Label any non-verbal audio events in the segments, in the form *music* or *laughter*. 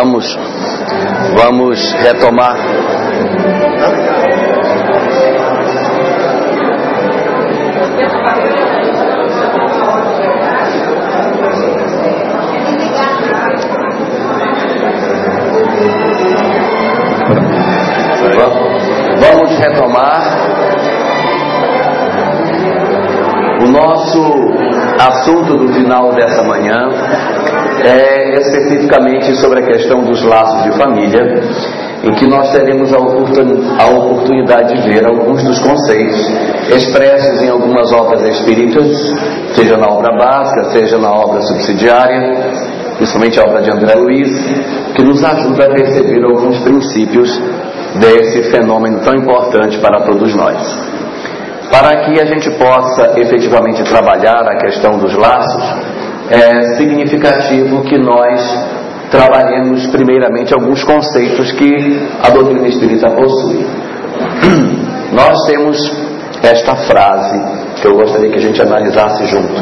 Vamos, vamos retomar. Vamos retomar o nosso assunto do final dessa manhã é especificamente sobre a questão dos laços de família, em que nós teremos a oportunidade de ver alguns dos conceitos expressos em algumas obras espíritas, seja na obra básica, seja na obra subsidiária, principalmente a obra de André Luiz, que nos ajuda a perceber alguns princípios desse fenômeno tão importante para todos nós. Para que a gente possa efetivamente trabalhar a questão dos laços, é significativo que nós trabalhemos primeiramente alguns conceitos que a doutrina espírita possui. *clears throat* Nós temos esta frase que eu gostaria que a gente analisasse junto.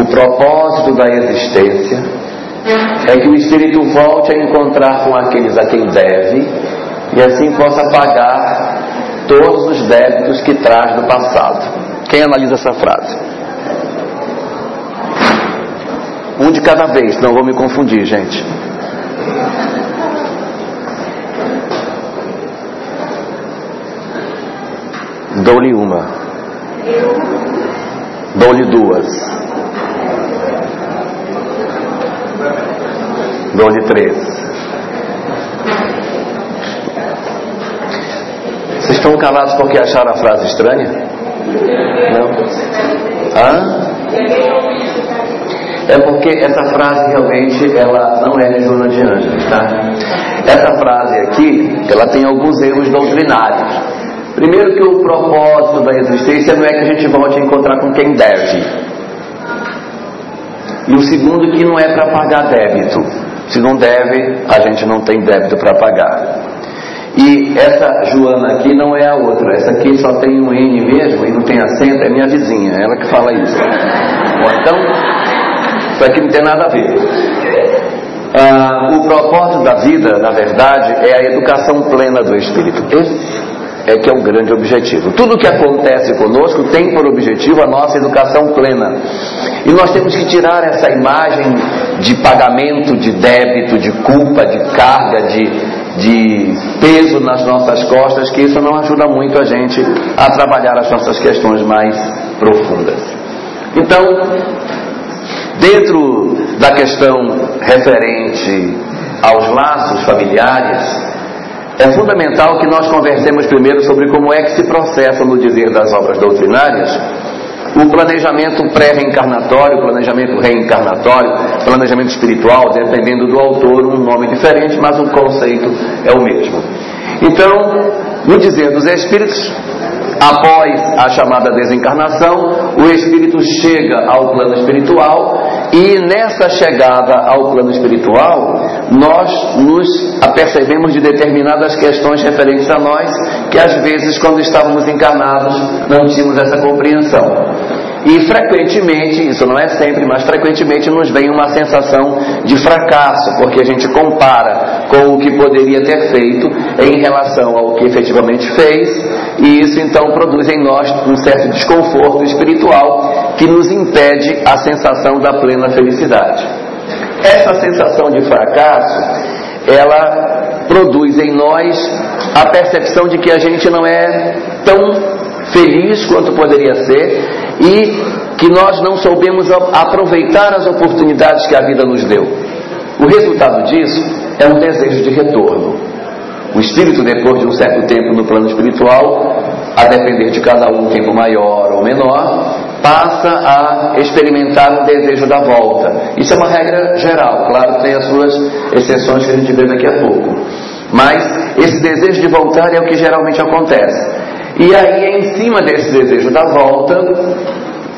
O propósito da existência é que o espírito volte a encontrar com aqueles a quem deve e assim possa pagar todos os débitos que traz do passado. Quem analisa essa frase? Um de cada vez, não vou me confundir, gente. Dou-lhe uma. Dou-lhe duas. Dou-lhe três. Vocês estão calados porque acharam a frase estranha? Não? Hã? É porque essa frase realmente ela não é de Joana de Ângeles, tá? Essa frase aqui, ela tem alguns erros doutrinários. Primeiro que o propósito da existência não é que a gente volte a encontrar com quem deve. E o segundo que não é para pagar débito. Se não deve, a gente não tem débito para pagar. E essa Joana aqui não é a outra. Essa aqui só tem um N mesmo e não tem acento, é minha vizinha, ela que fala isso. Então, isso aqui não tem nada a ver. Ah, o propósito da vida, na verdade, é a educação plena do espírito. Esse é que é o grande objetivo. Tudo que acontece conosco tem por objetivo a nossa educação plena. E nós temos que tirar essa imagem de pagamento, de débito, de culpa, de carga, de, de peso nas nossas costas, que isso não ajuda muito a gente a trabalhar as nossas questões mais profundas. Então, Dentro da questão referente aos laços familiares, é fundamental que nós conversemos primeiro sobre como é que se processa, no dizer das obras doutrinárias, o planejamento pré-reencarnatório, planejamento reencarnatório, planejamento espiritual, dependendo do autor, um nome diferente, mas o conceito é o mesmo. Então, no dizer dos Espíritos, após a chamada desencarnação, o Espírito chega ao plano espiritual e nessa chegada ao plano espiritual, nós nos apercebemos de determinadas questões referentes a nós, que às vezes, quando estávamos encarnados, não tínhamos essa compreensão. E frequentemente, isso não é sempre, mas frequentemente nos vem uma sensação de fracasso, porque a gente compara com o que poderia ter feito em relação ao que efetivamente fez, e isso então produz em nós um certo desconforto espiritual que nos impede a sensação da plena felicidade. Essa sensação de fracasso, ela produz em nós a percepção de que a gente não é tão feliz quanto poderia ser e que nós não soubemos aproveitar as oportunidades que a vida nos deu. O resultado disso é um desejo de retorno. O espírito, depois de um certo tempo no plano espiritual, a depender de cada um, um tempo maior ou menor, passa a experimentar o desejo da volta. Isso é uma regra geral, claro tem as suas exceções que a gente vê daqui a pouco. Mas esse desejo de voltar é o que geralmente acontece. E aí, em cima desse desejo da volta,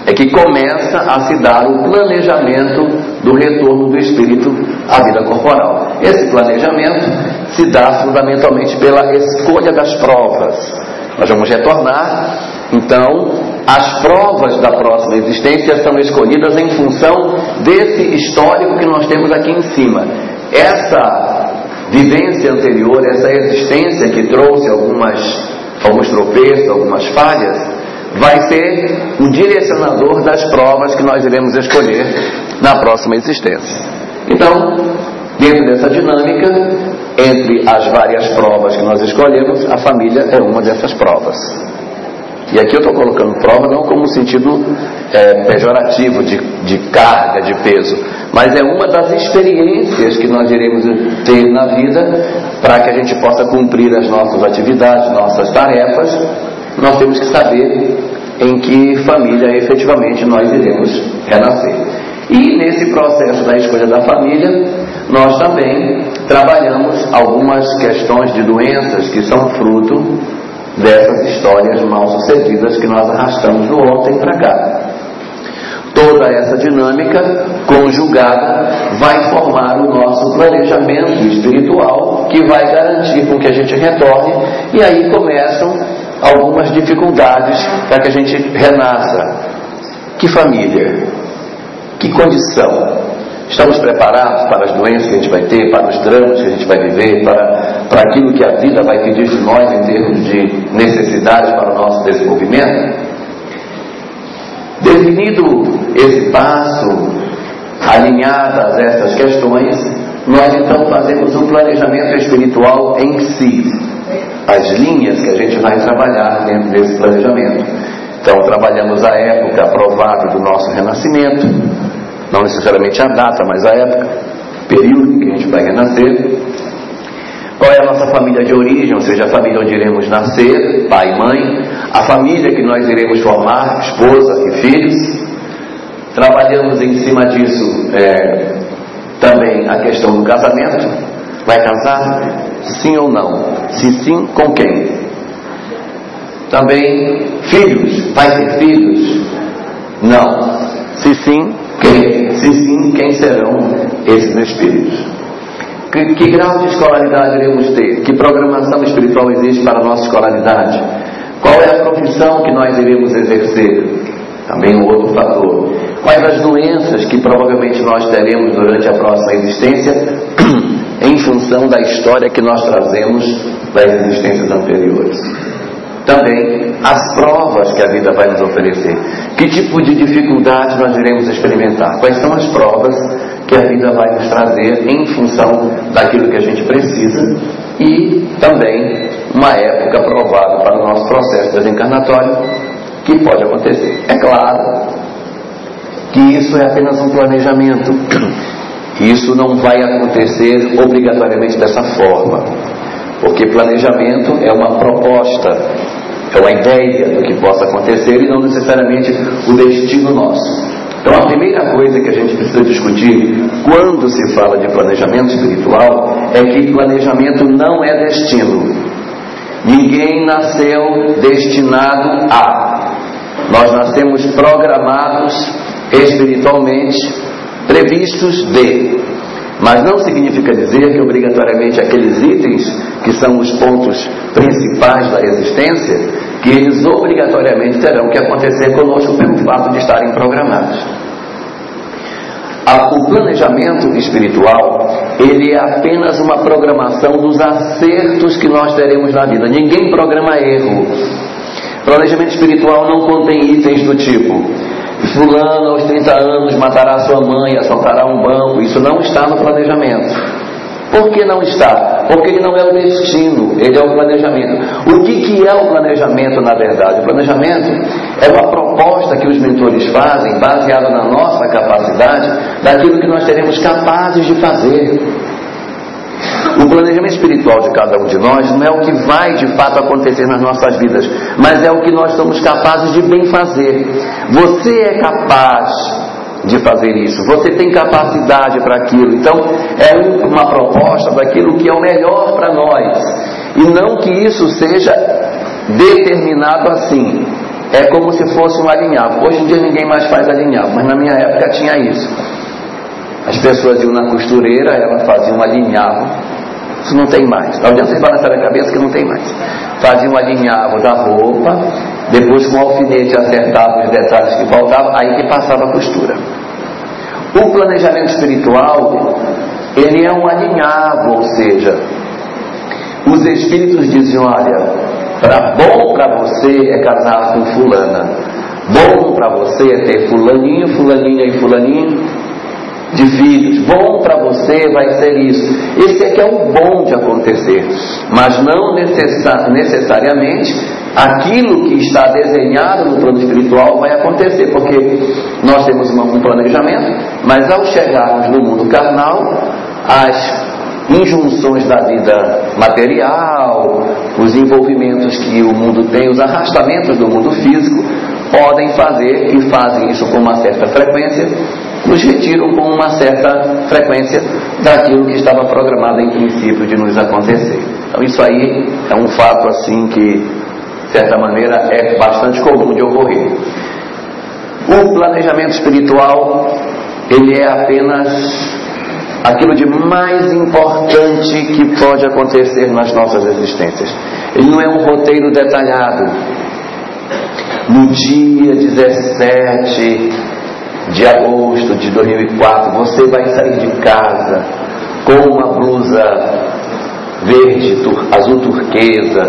é que começa a se dar o planejamento do retorno do espírito à vida corporal. Esse planejamento se dá fundamentalmente pela escolha das provas. Nós vamos retornar, então, as provas da próxima existência são escolhidas em função desse histórico que nós temos aqui em cima. essa vivência anterior, essa existência que trouxe algumas, alguns tropeços, algumas falhas, vai ser o direcionador das provas que nós iremos escolher na próxima existência. Então, dentro dessa dinâmica, entre as várias provas que nós escolhemos, a família é uma dessas provas. E aqui eu estou colocando prova não como sentido é, pejorativo de, de carga, de peso, mas é uma das experiências que nós iremos ter na vida para que a gente possa cumprir as nossas atividades, nossas tarefas. Nós temos que saber em que família efetivamente nós iremos renascer. E nesse processo da escolha da família, nós também trabalhamos algumas questões de doenças que são fruto dessas histórias mal sucedidas que nós arrastamos do ontem para cá. Toda essa dinâmica conjugada vai formar o nosso planejamento espiritual que vai garantir com que a gente retorne e aí começam algumas dificuldades para que a gente renasça. Que família? Que condição? Estamos preparados para as doenças que a gente vai ter, para os dramas que a gente vai viver, para, para aquilo que a vida vai pedir de nós em termos de necessidades para o nosso desenvolvimento? Definido esse passo, alinhadas essas questões, nós então fazemos um planejamento espiritual em si, as linhas que a gente vai trabalhar dentro desse planejamento. Então, trabalhamos a época provável do nosso renascimento, não necessariamente a data, mas a época, período em que a gente vai renascer. Qual é a nossa família de origem, ou seja, a família onde iremos nascer, pai e mãe, a família que nós iremos formar, esposa e filhos. Trabalhamos em cima disso é, também a questão do casamento. Vai casar? Sim ou não? Se sim, com quem? Também filhos. Vai ter filhos? Não. Se sim, quem? Se sim, quem serão esses espíritos? Que, que grau de escolaridade iremos ter? Que programação espiritual existe para a nossa escolaridade? Qual é a profissão que nós iremos exercer? Também um outro fator. Quais as doenças que provavelmente nós teremos durante a próxima existência, *clears throat* em função da história que nós trazemos das existências anteriores? Também as provas que a vida vai nos oferecer. Que tipo de dificuldade nós iremos experimentar? Quais são as provas que a vida vai nos trazer em função daquilo que a gente precisa e também uma época provável para o nosso processo desencarnatório que pode acontecer. É claro que isso é apenas um planejamento. Isso não vai acontecer obrigatoriamente dessa forma. Porque planejamento é uma proposta, é uma ideia do que possa acontecer e não necessariamente o destino nosso. Então, a primeira coisa que a gente precisa discutir quando se fala de planejamento espiritual é que planejamento não é destino. Ninguém nasceu destinado a. Nós nascemos programados espiritualmente, previstos de. Mas não significa dizer que obrigatoriamente aqueles itens que são os pontos principais da existência, que eles obrigatoriamente terão que acontecer conosco pelo fato de estarem programados. O planejamento espiritual, ele é apenas uma programação dos acertos que nós teremos na vida. Ninguém programa erro. Planejamento espiritual não contém itens do tipo Fulano aos 30 anos matará sua mãe, assaltará um banco. Isso não está no planejamento. Por que não está? Porque ele não é o destino, ele é o planejamento. O que, que é o planejamento, na verdade? O planejamento é uma proposta que os mentores fazem, baseada na nossa capacidade, daquilo que nós seremos capazes de fazer. O planejamento espiritual de cada um de nós não é o que vai de fato acontecer nas nossas vidas, mas é o que nós somos capazes de bem fazer. Você é capaz de fazer isso, você tem capacidade para aquilo. Então, é uma proposta daquilo que é o melhor para nós, e não que isso seja determinado assim. É como se fosse um alinhavo. Hoje em dia ninguém mais faz alinhavo, mas na minha época tinha isso. As pessoas iam na costureira, ela fazia um alinhavo. Isso não tem mais. Não adianta vocês balançarem a cabeça que não tem mais. Fazia um alinhavo da roupa, depois com o alfinete acertava os detalhes que faltavam, aí que passava a costura. O planejamento espiritual, ele é um alinhavo, ou seja, os espíritos dizem: olha, para bom para você é casar com fulana, bom para você é ter fulaninho, fulaninha e fulaninho de. Bom para você vai ser isso. Esse aqui é o bom de acontecer, mas não necessariamente aquilo que está desenhado no plano espiritual vai acontecer, porque nós temos um planejamento, mas ao chegarmos no mundo carnal, as injunções da vida material, os envolvimentos que o mundo tem, os arrastamentos do mundo físico, podem fazer, e fazem isso com uma certa frequência, nos retiram com uma certa frequência daquilo que estava programado em princípio de nos acontecer. Então isso aí é um fato assim que, de certa maneira, é bastante comum de ocorrer. O planejamento espiritual, ele é apenas aquilo de mais importante que pode acontecer nas nossas existências. Ele não é um roteiro detalhado. No dia 17 de agosto de 2004, você vai sair de casa com uma blusa verde, azul turquesa,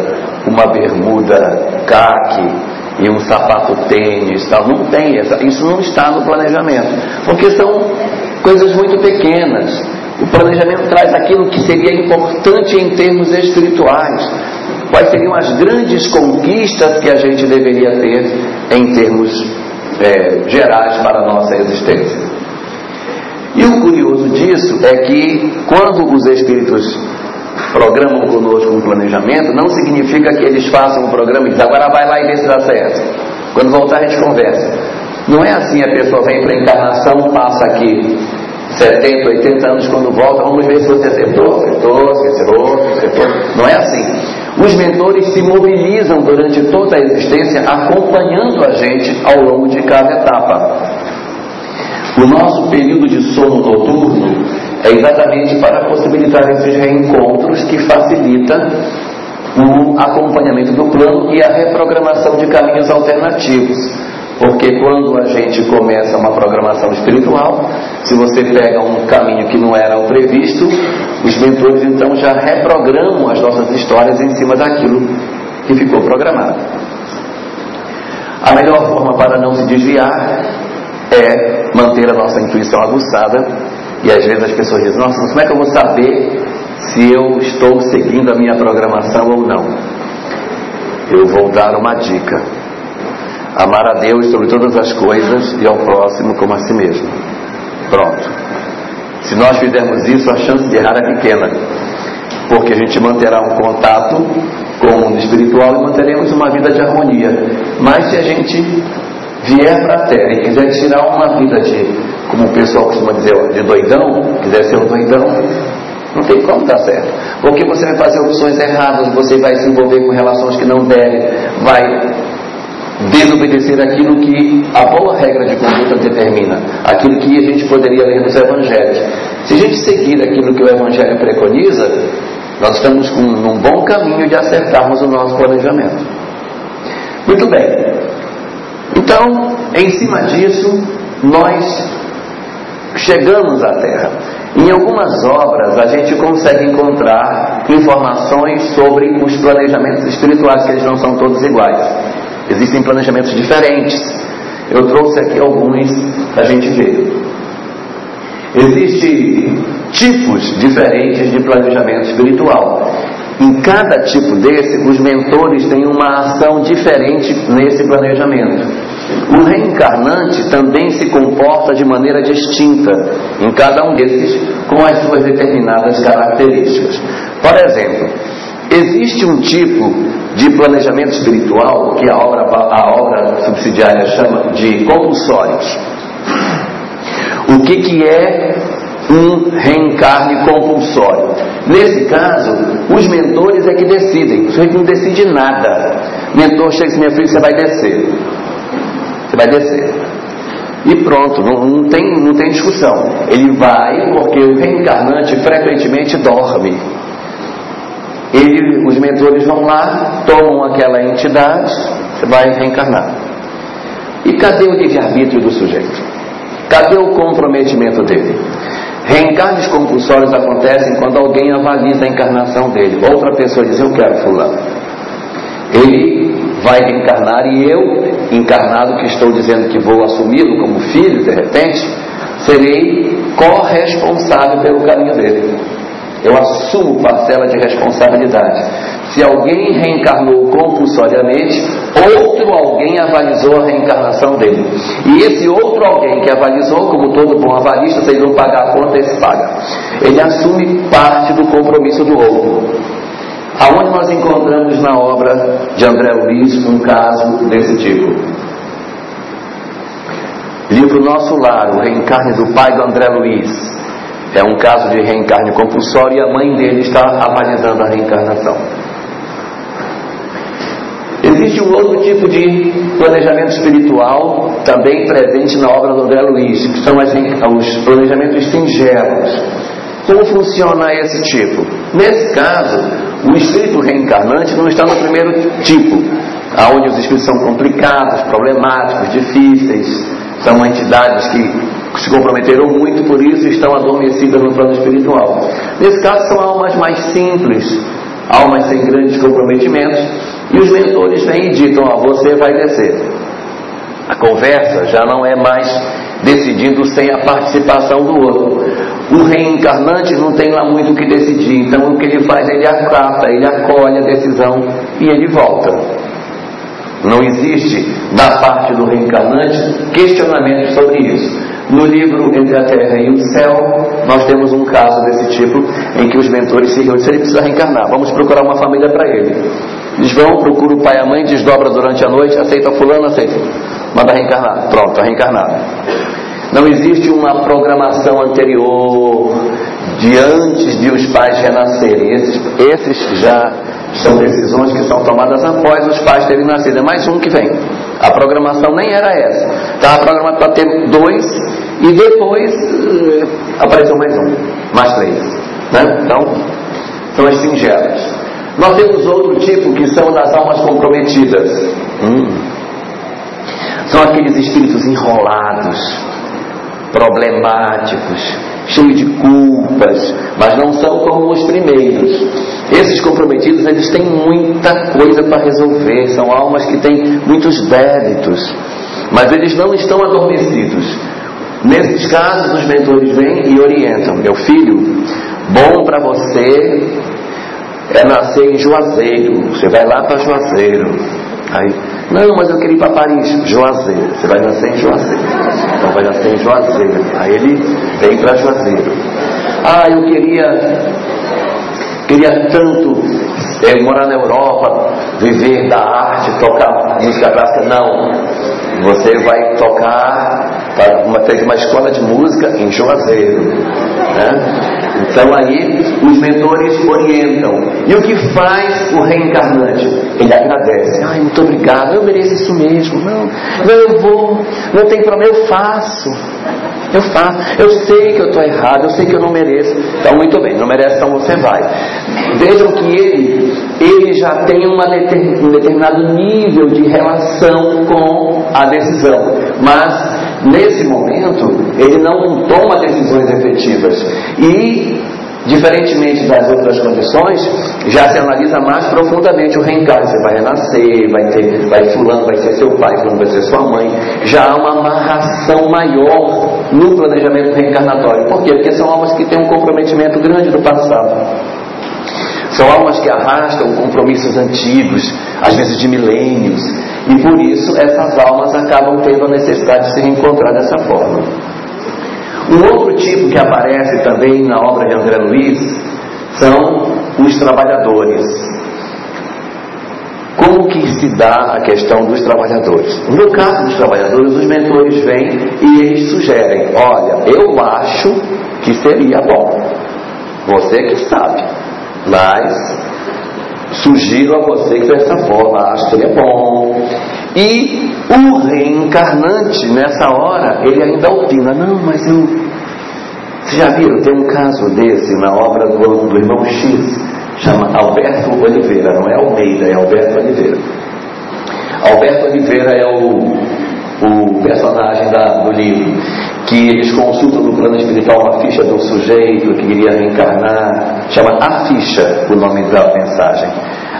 uma bermuda caque e um sapato tênis, tal. Não tem essa, isso não está no planejamento, porque são coisas muito pequenas. O planejamento traz aquilo que seria importante em termos espirituais. Quais seriam as grandes conquistas que a gente deveria ter em termos é, gerais para a nossa existência? E o curioso disso é que quando os espíritos programam conosco um planejamento, não significa que eles façam um programa e dizem agora vai lá e vê se dá certo. Quando voltar a gente conversa. Não é assim, a pessoa vem para a encarnação, passa aqui 70, 80 anos, quando volta, vamos ver se você acertou, acertou, acertou, acertou. Não é assim. Os mentores se mobilizam durante toda a existência, acompanhando a gente ao longo de cada etapa. O nosso período de sono noturno é exatamente para possibilitar esses reencontros que facilita o acompanhamento do plano e a reprogramação de caminhos alternativos. Porque quando a gente começa uma programação espiritual, se você pega um caminho que não era o previsto, os mentores então já reprogramam as nossas histórias em cima daquilo que ficou programado. A melhor forma para não se desviar é manter a nossa intuição aguçada. E às vezes as pessoas dizem: Nossa, como é que eu vou saber se eu estou seguindo a minha programação ou não? Eu vou dar uma dica Amar a Deus sobre todas as coisas e ao próximo como a si mesmo. Pronto. Se nós fizermos isso, a chance de errar é pequena. Porque a gente manterá um contato com o mundo espiritual e manteremos uma vida de harmonia. Mas se a gente vier para a Terra e quiser tirar uma vida de, como o pessoal costuma dizer, de doidão, quiser ser um doidão, não tem como dar certo. Porque você vai fazer opções erradas, você vai se envolver com relações que não deve, vai desobedecer aquilo que a boa regra de conduta determina, aquilo que a gente poderia ler nos evangelhos. Se a gente seguir aquilo que o evangelho preconiza, nós estamos com um bom caminho de acertarmos o nosso planejamento. Muito bem. Então, em cima disso, nós chegamos à Terra. Em algumas obras a gente consegue encontrar informações sobre os planejamentos espirituais, que eles não são todos iguais. Existem planejamentos diferentes. Eu trouxe aqui alguns para a gente ver. Existem tipos diferentes de planejamento espiritual. Em cada tipo desse, os mentores têm uma ação diferente nesse planejamento. O reencarnante também se comporta de maneira distinta em cada um desses, com as suas determinadas características. Por exemplo, Existe um tipo de planejamento espiritual que a obra, a obra subsidiária chama de compulsórios. O que, que é um reencarne compulsório? Nesse caso, os mentores é que decidem. O sujeito não decide nada. Mentor chega e diz, minha filha, você vai descer. Você vai descer. E pronto, não, não, tem, não tem discussão. Ele vai porque o reencarnante frequentemente dorme. Ele, os mentores vão lá, tomam aquela entidade, você vai reencarnar. E cadê o livre-arbítrio do sujeito? Cadê o comprometimento dele? Reencarnes compulsórios acontecem quando alguém avaliza a encarnação dele. Outra pessoa diz: Eu quero Fulano. Ele vai reencarnar e eu, encarnado que estou dizendo que vou assumi-lo como filho, de repente, serei corresponsável pelo caminho dele. Eu assumo parcela de responsabilidade. Se alguém reencarnou compulsoriamente, outro alguém avalizou a reencarnação dele. E esse outro alguém que avalizou, como todo bom avalista, se ele não pagar a conta, esse paga. Ele assume parte do compromisso do outro. Aonde nós encontramos na obra de André Luiz um caso desse tipo? Livro Nosso Lar, o reencarne do pai do André Luiz. É um caso de reencarne compulsório e a mãe dele está avalizando a reencarnação. Existe um outro tipo de planejamento espiritual também presente na obra do André Luiz, que são os planejamentos singelos. Como funciona esse tipo? Nesse caso, o espírito reencarnante não está no primeiro tipo, aonde os espíritos são complicados, problemáticos, difíceis, são entidades que se comprometeram muito, por isso estão adormecidas no plano espiritual. Nesse caso, são almas mais simples, almas sem grandes comprometimentos, e os mentores vêm e ditam: ó, você vai descer. A conversa já não é mais decidindo sem a participação do outro. O reencarnante não tem lá muito o que decidir, então o que ele faz? Ele acata, ele acolhe a decisão e ele volta. Não existe, da parte do reencarnante, questionamento sobre isso. No livro Entre a Terra e o Céu, nós temos um caso desse tipo, em que os mentores se reúnem. Se ele precisa reencarnar, vamos procurar uma família para ele. Eles vão, procuram o pai e a mãe, desdobra durante a noite, aceita fulano, aceita. Manda reencarnar. Pronto, está reencarnado. Não existe uma programação anterior, de antes de os pais renascerem. Esses, esses já são decisões que são tomadas após os pais terem nascido. É mais um que vem. A programação nem era essa. Estava programado para ter dois e depois uh, apareceu mais um, mais três. Né? Então, são as singelas. Nós temos outro tipo que são das almas comprometidas. Hum. São aqueles espíritos enrolados, problemáticos, cheios de culpas, mas não são como os primeiros. Esses comprometidos, eles têm muita coisa para resolver, são almas que têm muitos débitos, mas eles não estão adormecidos. Nesses casos, os mentores vêm e orientam: meu filho, bom para você é nascer em Juazeiro, você vai lá para Juazeiro. Aí, não, mas eu queria ir para Paris. Juazeiro. Você vai nascer em Juazeiro. Então vai nascer em Juazeiro. Aí ele vem para Juazeiro. Ah, eu queria queria tanto é, morar na Europa, viver da arte, tocar música clássica. Não. Você vai tocar para uma, uma escola de música em Juazeiro. Né? Então aí os mentores orientam. E o que faz o reencarnante? Ele agradece. Ai, muito obrigado, eu mereço isso mesmo. Não, não eu vou, não tem problema, eu faço. Eu faço. Eu sei que eu estou errado, eu sei que eu não mereço. Então, muito bem, não merece, então você vai. Vejam que ele, ele já tem uma um determinado nível de relação com a decisão. Mas nesse momento, ele não toma decisões efetivas. E, diferentemente das outras condições, já se analisa mais profundamente o reencarne. Você vai renascer, vai ter, vai fulano vai ser seu pai, fulano vai ser sua mãe. Já há uma amarração maior no planejamento reencarnatório. Por quê? Porque são almas que têm um comprometimento grande do passado. São almas que arrastam compromissos antigos, às vezes de milênios, e por isso essas almas acabam tendo a necessidade de se reencontrar dessa forma. Um outro tipo que aparece também na obra de André Luiz são os trabalhadores. Como que se dá a questão dos trabalhadores? No caso dos trabalhadores, os mentores vêm e eles sugerem: olha, eu acho que seria bom. Você que sabe. Mas sugiro a você que dessa forma, acho que ele é bom. E o reencarnante, nessa hora, ele ainda opina, não, mas eu. Vocês já viram? Tem um caso desse na obra do, do irmão X, chama Alberto Oliveira, não é Almeida, é Alberto Oliveira. Alberto Oliveira é o o personagem da, do livro, que eles consultam no plano espiritual uma ficha do sujeito que iria reencarnar, chama A Ficha o nome da mensagem.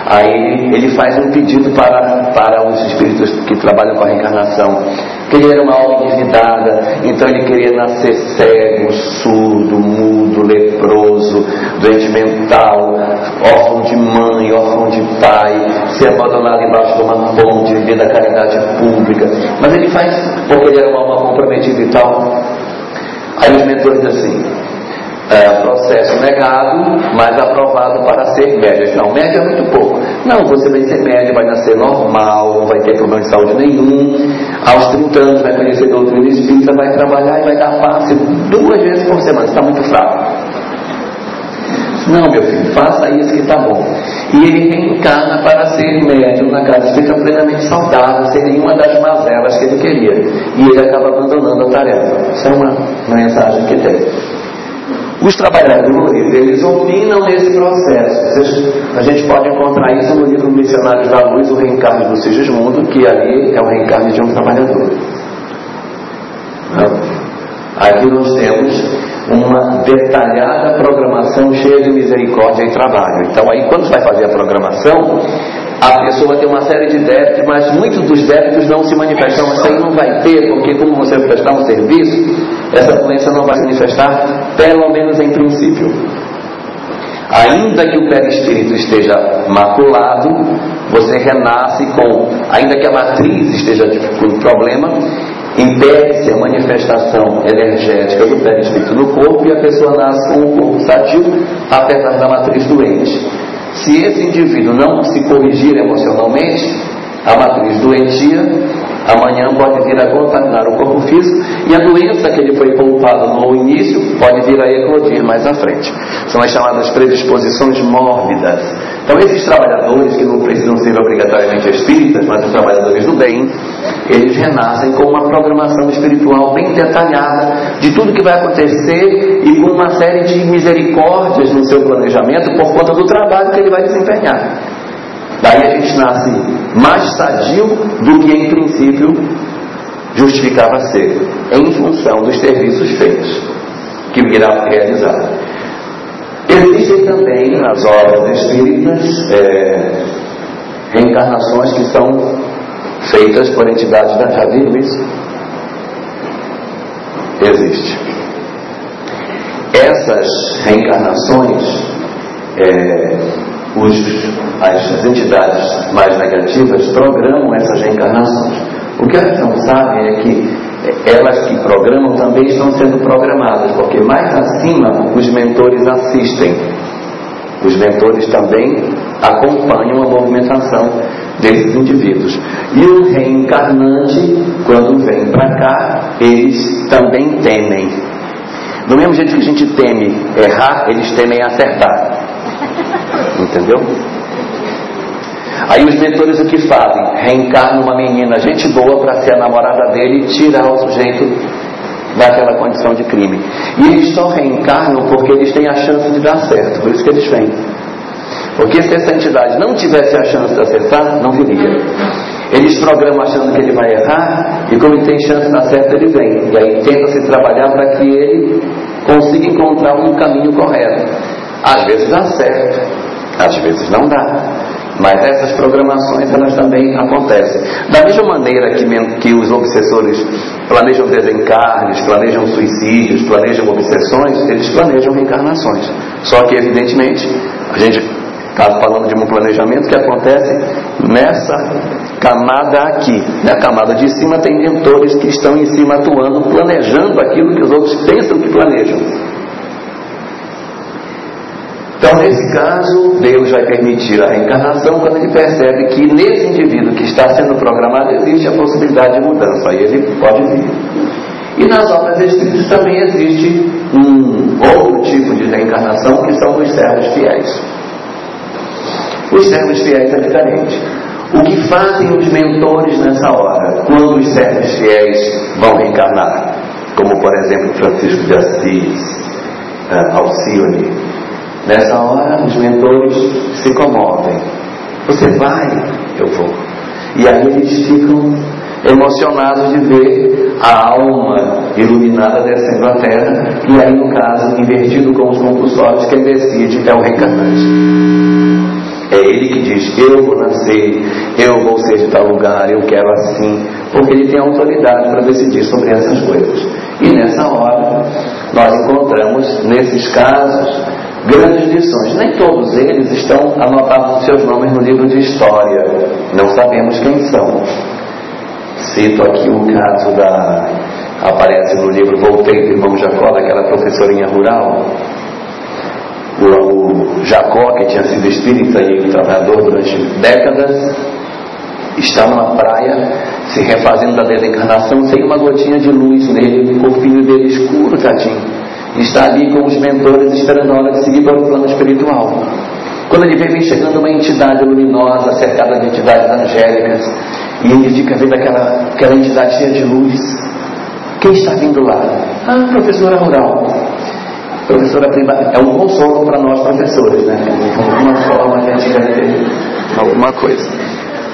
Aí ele faz um pedido para, para os espíritos que trabalham com a reencarnação, que ele era uma alma endividada, então ele queria nascer cego, surdo, mudo, leproso, doente mental, órfão de mãe, órfão de pai, ser abandonado embaixo de uma ponte, viver da caridade pública. Mas ele faz porque ele era uma alma comprometida e tal. Aí os mentores assim, é, processo negado, mas aprovado para ser médio. Não, médio é muito pouco. Não, você vai ser médio, vai nascer normal, não vai ter problema de saúde nenhum. Aos 30 anos vai conhecer doutrina espírita, vai trabalhar e vai dar passe duas vezes por semana. Está muito fraco. Não, meu filho, faça isso que está bom. E ele reencarna para ser médium na casa espírita plenamente saudável, sem nenhuma das mazelas que ele queria. E ele acaba abandonando a tarefa. Isso é uma mensagem que tem. Os trabalhadores, eles opinam nesse processo. A gente pode encontrar isso no livro Missionários da Luz, o reencarne do Sigismundo, que ali é o reencarne de um trabalhador. Aqui nós temos uma detalhada programação cheia de misericórdia e trabalho. Então aí quando vai fazer a programação, a pessoa tem uma série de débitos, mas muitos dos débitos não se manifestam. Aí não vai ter, porque como você prestar um serviço, essa doença não vai se manifestar, pelo menos em princípio. Ainda que o perispírito esteja maculado, você renasce com, ainda que a matriz esteja com problema, impede-se a manifestação energética do perispírito no corpo e a pessoa nasce com o corpo sadio, apesar da matriz doente. Se esse indivíduo não se corrigir emocionalmente, a matriz doentia amanhã pode vir a contaminar o corpo físico e a doença que ele foi poupado no início pode vir a eclodir mais à frente. São as chamadas predisposições mórbidas. Então, esses trabalhadores, que não precisam ser obrigatoriamente espíritas, mas os trabalhadores do bem, eles renascem com uma programação espiritual bem detalhada de tudo que vai acontecer e com uma série de misericórdias no seu planejamento por conta do trabalho que ele vai desempenhar. Daí a gente nasce mais sadio do que em princípio justificava ser, em função dos serviços feitos que irá realizar. Existem também nas obras espíritas é, reencarnações que são feitas por entidades da já isso? Existe. Essas reencarnações, é, os, as, entidades mais negativas programam essas reencarnações. O que elas não sabem é que elas que programam também estão sendo programadas, porque mais acima os mentores assistem. Os mentores também acompanham a movimentação desses indivíduos. E o reencarnante, quando vem para cá, eles também temem. Do mesmo jeito que a gente teme errar, eles temem acertar. Entendeu? Aí os mentores o que fazem? Reencarnam uma menina, gente boa, para ser a namorada dele e tirar o sujeito daquela condição de crime. E eles só reencarnam porque eles têm a chance de dar certo, por isso que eles vêm. Porque se essa entidade não tivesse a chance de acertar, não viria. Eles programam achando que ele vai errar, e como ele tem chance de dar certo, ele vem. E aí tenta se trabalhar para que ele consiga encontrar um caminho correto. Às vezes dá certo, às vezes não dá. Mas essas programações elas também acontecem. Da mesma maneira que, que os obsessores planejam desencarnes, planejam suicídios, planejam obsessões, eles planejam reencarnações. Só que, evidentemente, a gente está falando de um planejamento que acontece nessa camada aqui. Na camada de cima tem mentores que estão em cima atuando, planejando aquilo que os outros pensam que planejam. Então, nesse caso, Deus vai permitir a reencarnação quando ele percebe que nesse indivíduo que está sendo programado existe a possibilidade de mudança, aí ele pode vir. E nas obras espíritas também existe um outro tipo de reencarnação que são os servos fiéis. Os servos fiéis é diferente. O que fazem os mentores nessa hora, quando os servos fiéis vão reencarnar? Como, por exemplo, Francisco de Assis, uh, Alcione, Nessa hora, os mentores se comovem. Você vai, eu vou. E aí eles ficam emocionados de ver a alma iluminada descendo à terra, e aí, no caso, invertido com os compulsórios, quem decide é o reencarnante. É ele que diz: Eu vou nascer, eu vou ser de tal lugar, eu quero assim, porque ele tem autoridade para decidir sobre essas coisas. E nessa hora, nós encontramos, nesses casos, grandes lições. Nem todos eles estão anotados seus nomes no livro de história. Não sabemos quem são. Cito aqui o caso da. Aparece no livro Voltei do irmão Jacó, daquela professorinha rural. O, Jacó, que tinha sido espírita e trabalhador durante décadas, estava na praia se refazendo da desencarnação sem uma gotinha de luz nele, o corpinho dele escuro, tadinho está ali com os mentores esperando a hora de seguir para o plano espiritual. Quando ele vê vem chegando uma entidade luminosa, cercada de entidades angélicas, e ele fica vendo aquela, aquela entidade cheia de luz. Quem está vindo lá? Ah, professora rural. Professora primária. É um consolo para nós professores, né? De alguma forma a gente quer ter alguma coisa.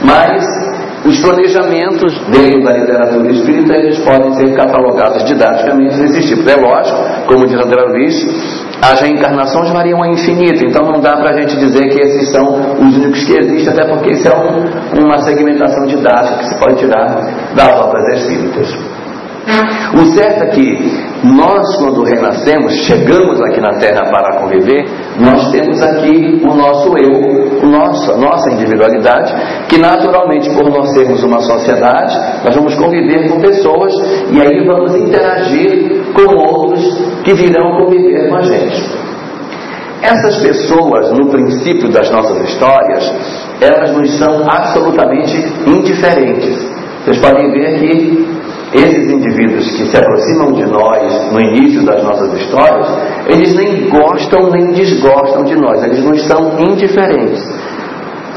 Mas os planejamentos dentro da literatura espírita eles podem ser catalogados didaticamente nesses tipos. É lógico, como diz André Luiz, as reencarnações variam a infinito, então não dá para a gente dizer que esses são os únicos que existem, até porque isso é um, uma segmentação didática que se pode tirar das obras espíritas. O certo é que nós, quando renascemos, chegamos aqui na Terra para conviver, nós temos aqui o nosso eu, o nosso, a nossa individualidade, que naturalmente, por nós sermos uma sociedade, nós vamos conviver com pessoas e aí vamos interagir com outros que virão conviver com a gente. Essas pessoas, no princípio das nossas histórias, elas nos são absolutamente indiferentes. Vocês podem ver que esses indivíduos que se aproximam de nós no início das nossas histórias, eles nem gostam nem desgostam de nós, eles nos são indiferentes.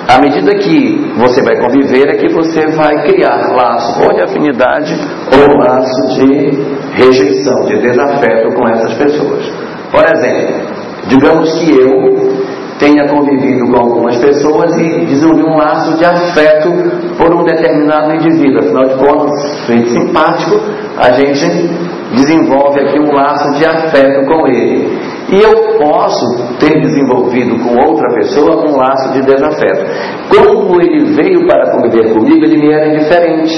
À medida que você vai conviver, é que você vai criar laço ou de afinidade ou laço de rejeição, de desafeto com essas pessoas. Por exemplo, digamos que eu tenha convivido com algumas pessoas e desenvolvi um laço de afeto por um determinado indivíduo. Afinal de contas, gente simpático, a gente desenvolve aqui um laço de afeto com ele. E eu posso ter desenvolvido com outra pessoa um laço de desafeto. Como ele veio para conviver comigo, ele me era indiferente.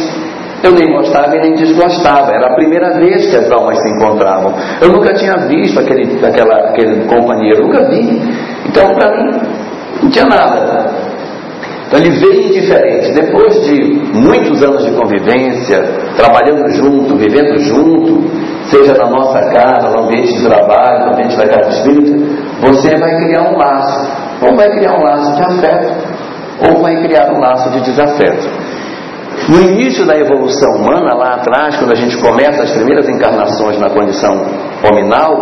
Eu nem gostava e nem desgostava. Era a primeira vez que as almas se encontravam. Eu nunca tinha visto aquele, aquela, aquele companheiro, nunca vi. Então, para mim, não tinha nada. Então, ele veio indiferente. Depois de muitos anos de convivência, trabalhando junto, vivendo junto, seja na nossa casa, no ambiente de trabalho, no ambiente da casa espírita, você vai criar um laço. Ou vai criar um laço de afeto, ou vai criar um laço de desafeto. No início da evolução humana, lá atrás, quando a gente começa as primeiras encarnações na condição hominal,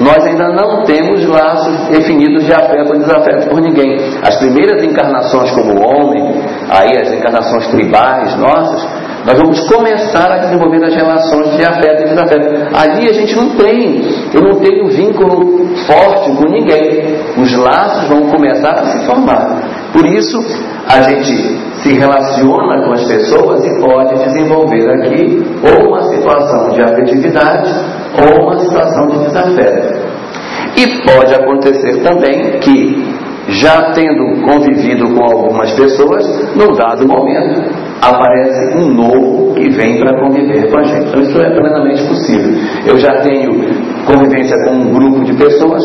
nós ainda não temos laços definidos de afeto ou desafeto por ninguém. As primeiras encarnações como homem, aí as encarnações tribais nossas, nós vamos começar a desenvolver as relações de afeto e desafeto. Ali a gente não tem, eu não tenho vínculo forte com ninguém. Os laços vão começar a se formar. Por isso, a gente se relaciona com as pessoas e pode desenvolver aqui ou uma situação de afetividade ou uma situação de desafeto. E pode acontecer também que, já tendo convivido com algumas pessoas, num dado momento aparece um novo que vem para conviver com a gente. Então isso é plenamente possível. Eu já tenho convivência com um grupo de pessoas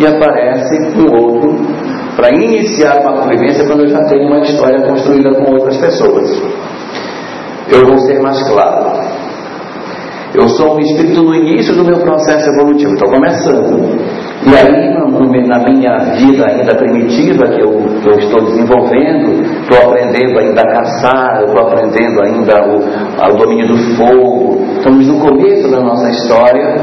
e aparece um outro para iniciar uma convivência quando eu já tenho uma história construída com outras pessoas. Eu vou ser mais claro. Eu sou um espírito no início do meu processo evolutivo, estou começando. E aí, na minha vida ainda primitiva, que eu, que eu estou desenvolvendo, estou aprendendo ainda a caçar, estou aprendendo ainda o, o domínio do fogo. Estamos no começo da nossa história,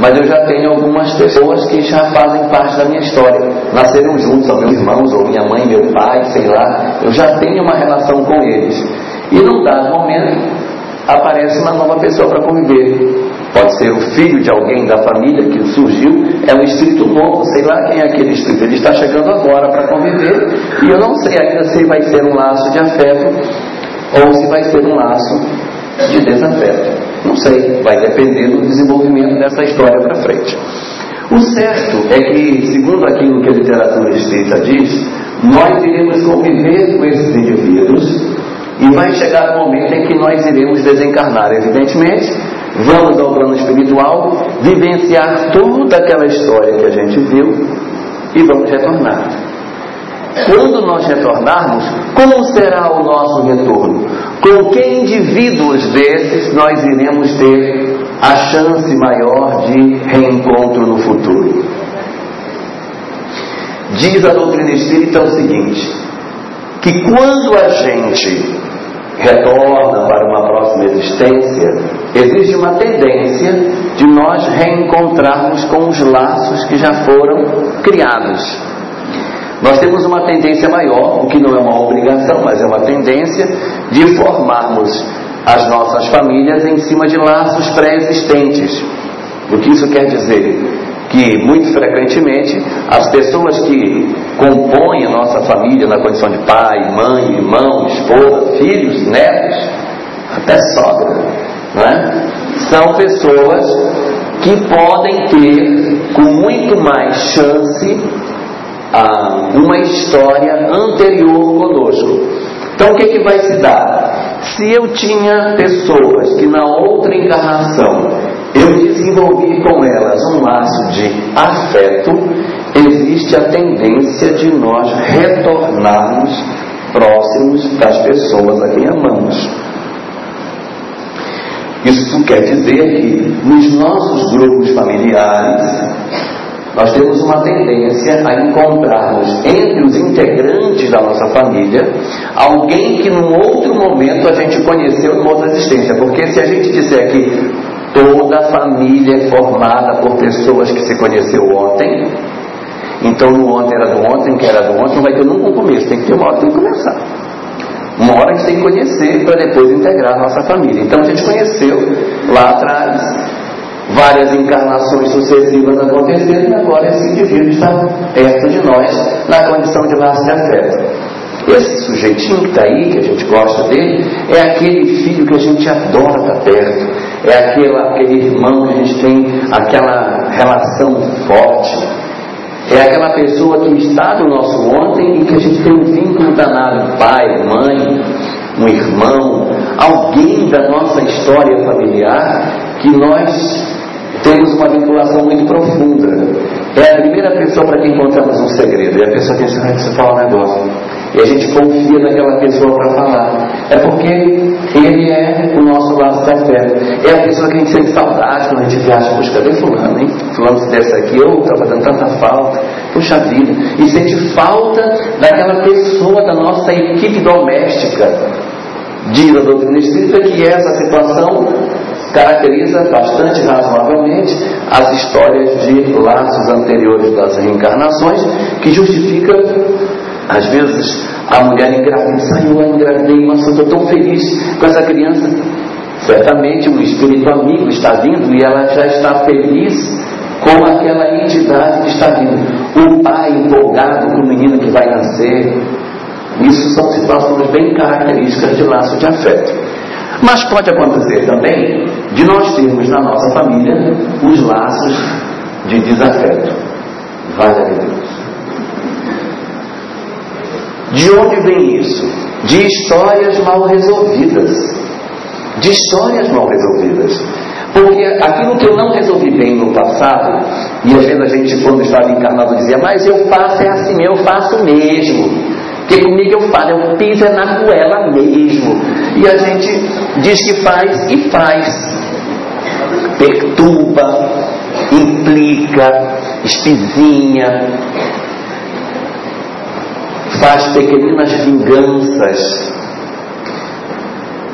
mas eu já tenho algumas pessoas que já fazem parte da minha história. Nasceram juntos, são meus irmãos, ou minha mãe, meu pai, sei lá. Eu já tenho uma relação com eles. E num dado momento, aparece uma nova pessoa para conviver. Pode ser o filho de alguém da família que surgiu, é um espírito novo, sei lá quem é aquele espírito. Ele está chegando agora para conviver e eu não sei ainda se vai ser um laço de afeto ou se vai ser um laço de desafeto. Não sei, vai depender do desenvolvimento dessa história para frente. O certo é que, segundo aquilo que a literatura espírita diz, nós iremos conviver com esses indivíduos e vai chegar o momento em que nós iremos desencarnar. Evidentemente, vamos ao plano espiritual, vivenciar toda aquela história que a gente viu e vamos retornar. Quando nós retornarmos, como será o nosso retorno? Com que indivíduos desses nós iremos ter a chance maior de reencontro no futuro? Diz a doutrina espírita o seguinte: que quando a gente retorna para uma próxima existência, existe uma tendência de nós reencontrarmos com os laços que já foram criados. Nós temos uma tendência maior, o que não é uma obrigação, mas é uma tendência, de formarmos as nossas famílias em cima de laços pré-existentes. O que isso quer dizer? Que muito frequentemente as pessoas que compõem a nossa família na condição de pai, mãe, irmão, esposa, filhos, netos, até sogra, não é? são pessoas que podem ter com muito mais chance a uma história anterior conosco. Então o que, que vai se dar? Se eu tinha pessoas que na outra encarnação eu desenvolvi com elas um laço de afeto, existe a tendência de nós retornarmos próximos das pessoas a quem amamos. Isso quer dizer que nos nossos grupos familiares, nós temos uma tendência a encontrarmos entre os integrantes da nossa família alguém que num outro momento a gente conheceu numa outra existência. Porque se a gente disser que toda a família é formada por pessoas que se conheceu ontem, então no ontem era do ontem, que era do ontem, não vai ter nunca um começo, tem que ter uma hora que tem que começar. Uma hora gente tem que conhecer para depois integrar a nossa família. Então a gente conheceu lá atrás várias encarnações sucessivas acontecendo e agora esse indivíduo está perto de nós na condição de laço de afeto. Esse sujeitinho que está aí, que a gente gosta dele, é aquele filho que a gente adora estar perto, é aquele, aquele irmão que a gente tem aquela relação forte, é aquela pessoa que está no nosso ontem e que a gente tem um vínculo danado, pai, mãe, um irmão, alguém da nossa história familiar que nós temos uma vinculação muito profunda. É a primeira pessoa para quem contamos um segredo. E a pessoa pensa, ah, você fala um negócio. E a gente confia naquela pessoa para falar. É porque ele é o nosso laço da fé. É a pessoa que a gente sente saudade quando a gente viaja. Puxa, cadê fulano, hein? Fulano se desse aqui, eu estava dando tanta falta. Puxa vida. E sente falta daquela pessoa da nossa equipe doméstica. Diz a doutrina espírita que essa situação caracteriza bastante razoavelmente as histórias de laços anteriores das reencarnações, que justifica, às vezes, a mulher engravida, saiu, eu engravidei, mas eu estou tão feliz com essa criança. Certamente o espírito amigo está vindo e ela já está feliz com aquela entidade que está vindo. O pai empolgado com o menino que vai nascer. Isso são situações bem características de laço de afeto. Mas pode acontecer também de nós termos na nossa família os laços de desafeto. Vale a Deus. De onde vem isso? De histórias mal resolvidas. De histórias mal resolvidas. Porque aquilo que eu não resolvi bem no passado, e às vezes a gente, quando estava encarnado, dizia, mas eu faço é assim, eu faço mesmo. Porque comigo eu falo, eu piso é na goela mesmo. E a gente diz que faz e faz. Perturba, implica, espizinha, faz pequeninas vinganças.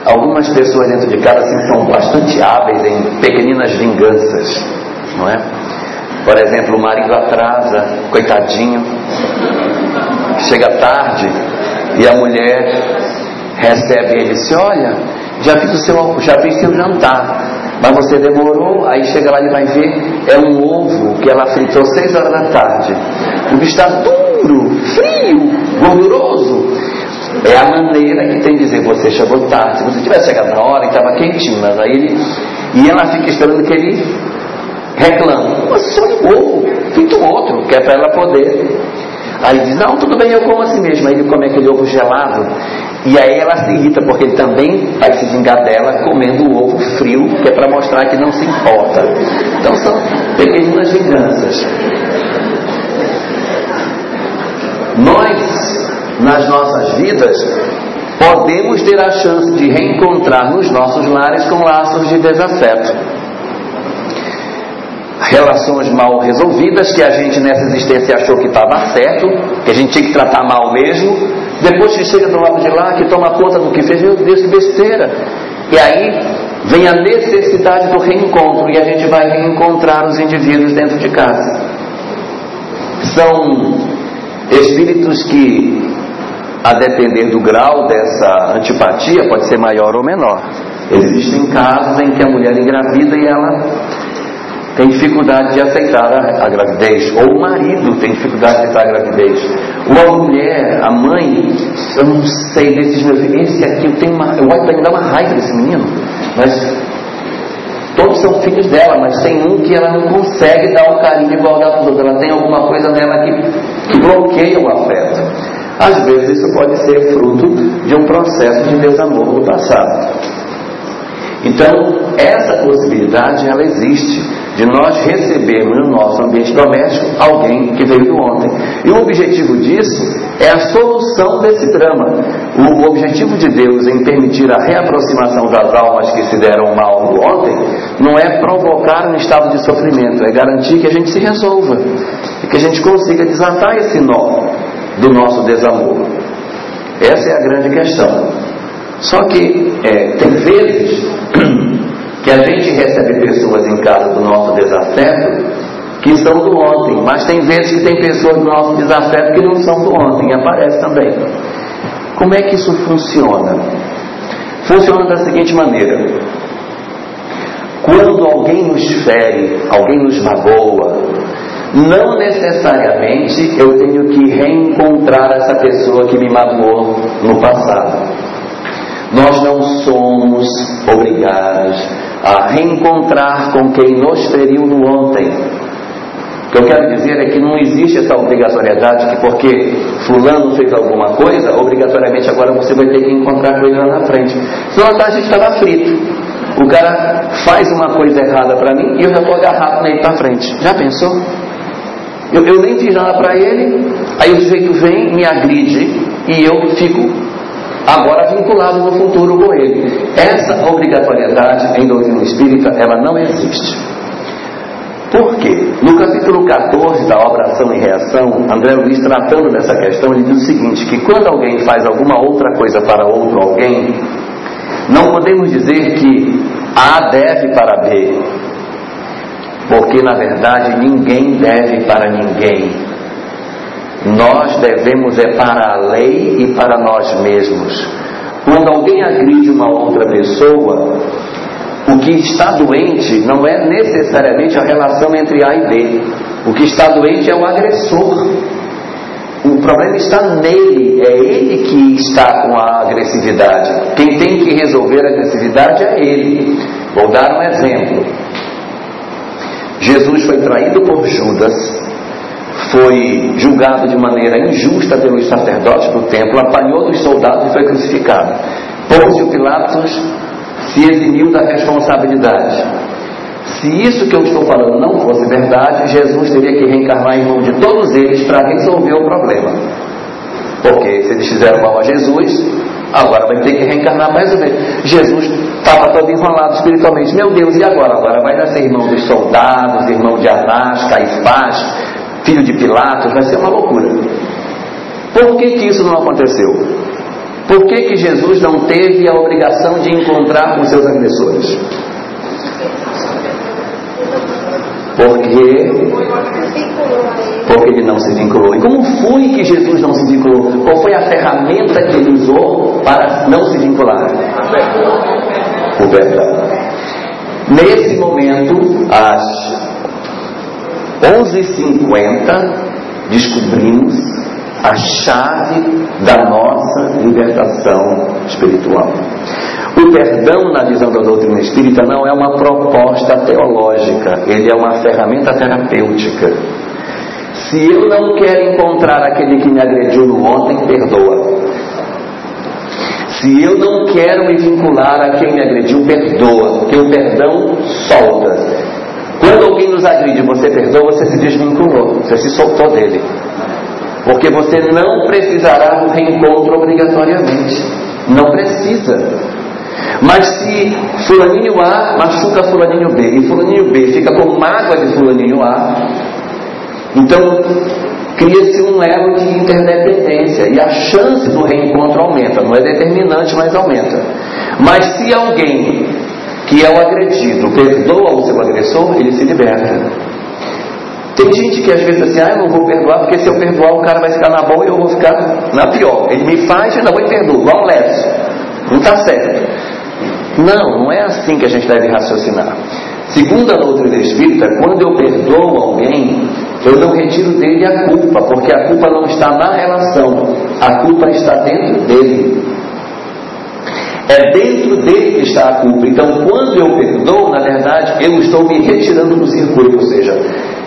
Algumas pessoas dentro de casa assim, são bastante hábeis em pequeninas vinganças, não é? Por exemplo, o marido atrasa, coitadinho, chega tarde e a mulher recebe ele e diz: Olha, já fiz, o seu, já fiz seu jantar, mas você demorou. Aí chega lá e vai ver: é um ovo que ela fritou seis horas da tarde. O bicho está duro, frio, gorduroso. É a maneira que tem de dizer, você chegou tarde. Se você tivesse chegado na hora, estava quentinho, mas aí ele. E ela fica esperando que ele reclame. Você só ligou, feito outro, que é para ela poder. Aí diz, não, tudo bem, eu como assim mesmo. Aí ele come aquele ovo gelado. E aí ela se irrita, porque ele também vai se vingar dela comendo o ovo frio, que é para mostrar que não se importa. Então são pequenas vinganças. Nós, nas nossas vidas, podemos ter a chance de reencontrar nos nossos lares com laços de desafeto. Relações mal resolvidas que a gente nessa existência achou que estava certo, que a gente tinha que tratar mal mesmo, depois que chega do lado de lá, que toma conta do que fez, meu Deus, que besteira. E aí vem a necessidade do reencontro e a gente vai reencontrar os indivíduos dentro de casa. São Espíritos que, a depender do grau dessa antipatia, pode ser maior ou menor. Existem casos em que a mulher engravida e ela tem dificuldade de aceitar a, a, gravidez, ou o marido tem dificuldade de aceitar a gravidez, ou a mulher, a mãe, eu não sei desses meus esse aqui eu tenho uma, eu gosto de dar uma raiva desse menino, mas todos são filhos dela, mas tem um que ela não consegue dar o carinho igual da outros, ela tem alguma coisa nela que que bloqueia o afeto. Às vezes isso pode ser fruto de um processo de desamor do passado. Então, essa possibilidade ela existe de nós recebermos no nosso ambiente doméstico alguém que veio do ontem. E o objetivo disso é a solução desse drama. O objetivo de Deus em permitir a reaproximação das almas que se deram mal do ontem não é provocar um estado de sofrimento, é garantir que a gente se resolva que a gente consiga desatar esse nó do nosso desamor. Essa é a grande questão. Só que é, tem vezes *clears throat* que a gente recebe pessoas em casa do nosso desafeto que são do ontem, mas tem vezes que tem pessoas do nosso desafeto que não são do ontem, aparece também. Como é que isso funciona? Funciona da seguinte maneira: quando alguém nos fere, alguém nos magoa, não necessariamente eu tenho que reencontrar essa pessoa que me magoou no passado. Nós não somos obrigados a reencontrar com quem nos feriu no ontem. O que eu quero dizer é que não existe essa obrigatoriedade que porque fulano fez alguma coisa, obrigatoriamente agora você vai ter que encontrar com ele lá na frente. Senão a gente estava frito. O cara faz uma coisa errada para mim e eu já estou agarrado nele para frente. Já pensou? Eu, eu nem fiz nada para ele, aí o sujeito vem, me agride e eu fico agora vinculado no futuro com ele. Essa obrigatoriedade em doutrina espírita, ela não existe. Por quê? No capítulo 14 da obra Ação e Reação, André Luiz tratando dessa questão, ele diz o seguinte, que quando alguém faz alguma outra coisa para outro alguém, não podemos dizer que A deve para B, porque na verdade ninguém deve para ninguém. Nós devemos é para a lei e para nós mesmos. Quando alguém agride uma outra pessoa, o que está doente não é necessariamente a relação entre A e B. O que está doente é o agressor. O problema está nele, é ele que está com a agressividade. Quem tem que resolver a agressividade é ele. Vou dar um exemplo. Jesus foi traído por Judas foi julgado de maneira injusta pelos sacerdotes do templo, apanhou dos soldados e foi crucificado. Pôncio Pilatos se eximiu da responsabilidade. Se isso que eu estou falando não fosse verdade, Jesus teria que reencarnar em nome de todos eles para resolver o problema. Porque se eles fizeram mal a Jesus, agora vai ter que reencarnar mais ou menos. Jesus estava todo enrolado espiritualmente. Meu Deus, e agora? Agora vai nascer irmão dos soldados, irmão de Anás, Caifás, filho de Pilatos, vai ser uma loucura. Por que, que isso não aconteceu? Por que, que Jesus não teve a obrigação de encontrar com seus agressores? Porque, porque ele não se vinculou. E como foi que Jesus não se vinculou? Qual foi a ferramenta que ele usou para não se vincular? O verdade. Nesse momento, as 11h50, descobrimos a chave da nossa libertação espiritual. O perdão, na visão da doutrina espírita, não é uma proposta teológica, ele é uma ferramenta terapêutica. Se eu não quero encontrar aquele que me agrediu no ontem, perdoa. Se eu não quero me vincular a quem me agrediu, perdoa, porque o perdão solta. Quando alguém nos agride, você perdoa, você se desvinculou, você se soltou dele. Porque você não precisará do reencontro obrigatoriamente. Não precisa. Mas se fulaninho A machuca fulaninho B e fulaninho B fica com mágoa de fulaninho A, então cria-se um elo de interdependência e a chance do reencontro aumenta. Não é determinante, mas aumenta. Mas se alguém que é o agredido perdoa o seu agressor, ele se liberta. Tem gente que às vezes assim, ah, eu não vou perdoar, porque se eu perdoar o cara vai ficar na boa e eu vou ficar na pior. Ele me faz e ainda vou perdoo, igual um Não está certo. Não, não é assim que a gente deve raciocinar. Segundo a doutrina espírita, quando eu perdoo alguém, eu não retiro dele a culpa, porque a culpa não está na relação, a culpa está dentro dele. É dentro dele que está a culpa. Então, quando eu perdoo, na verdade, eu estou me retirando do circuito, ou seja,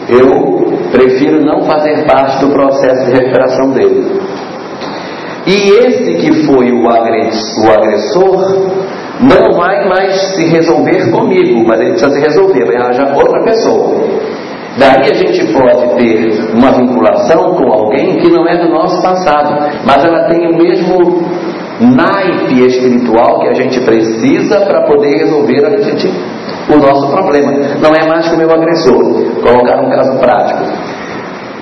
eu prefiro não fazer parte do processo de recuperação dele. E esse que foi o agressor, não vai mais se resolver comigo, mas ele precisa se resolver, vai arranjar outra pessoa. Daí a gente pode ter uma vinculação com alguém que não é do nosso passado, mas ela tem o mesmo naipe espiritual que a gente precisa para poder resolver a gente, o nosso problema. Não é mais que o meu agressor. Colocar um caso prático.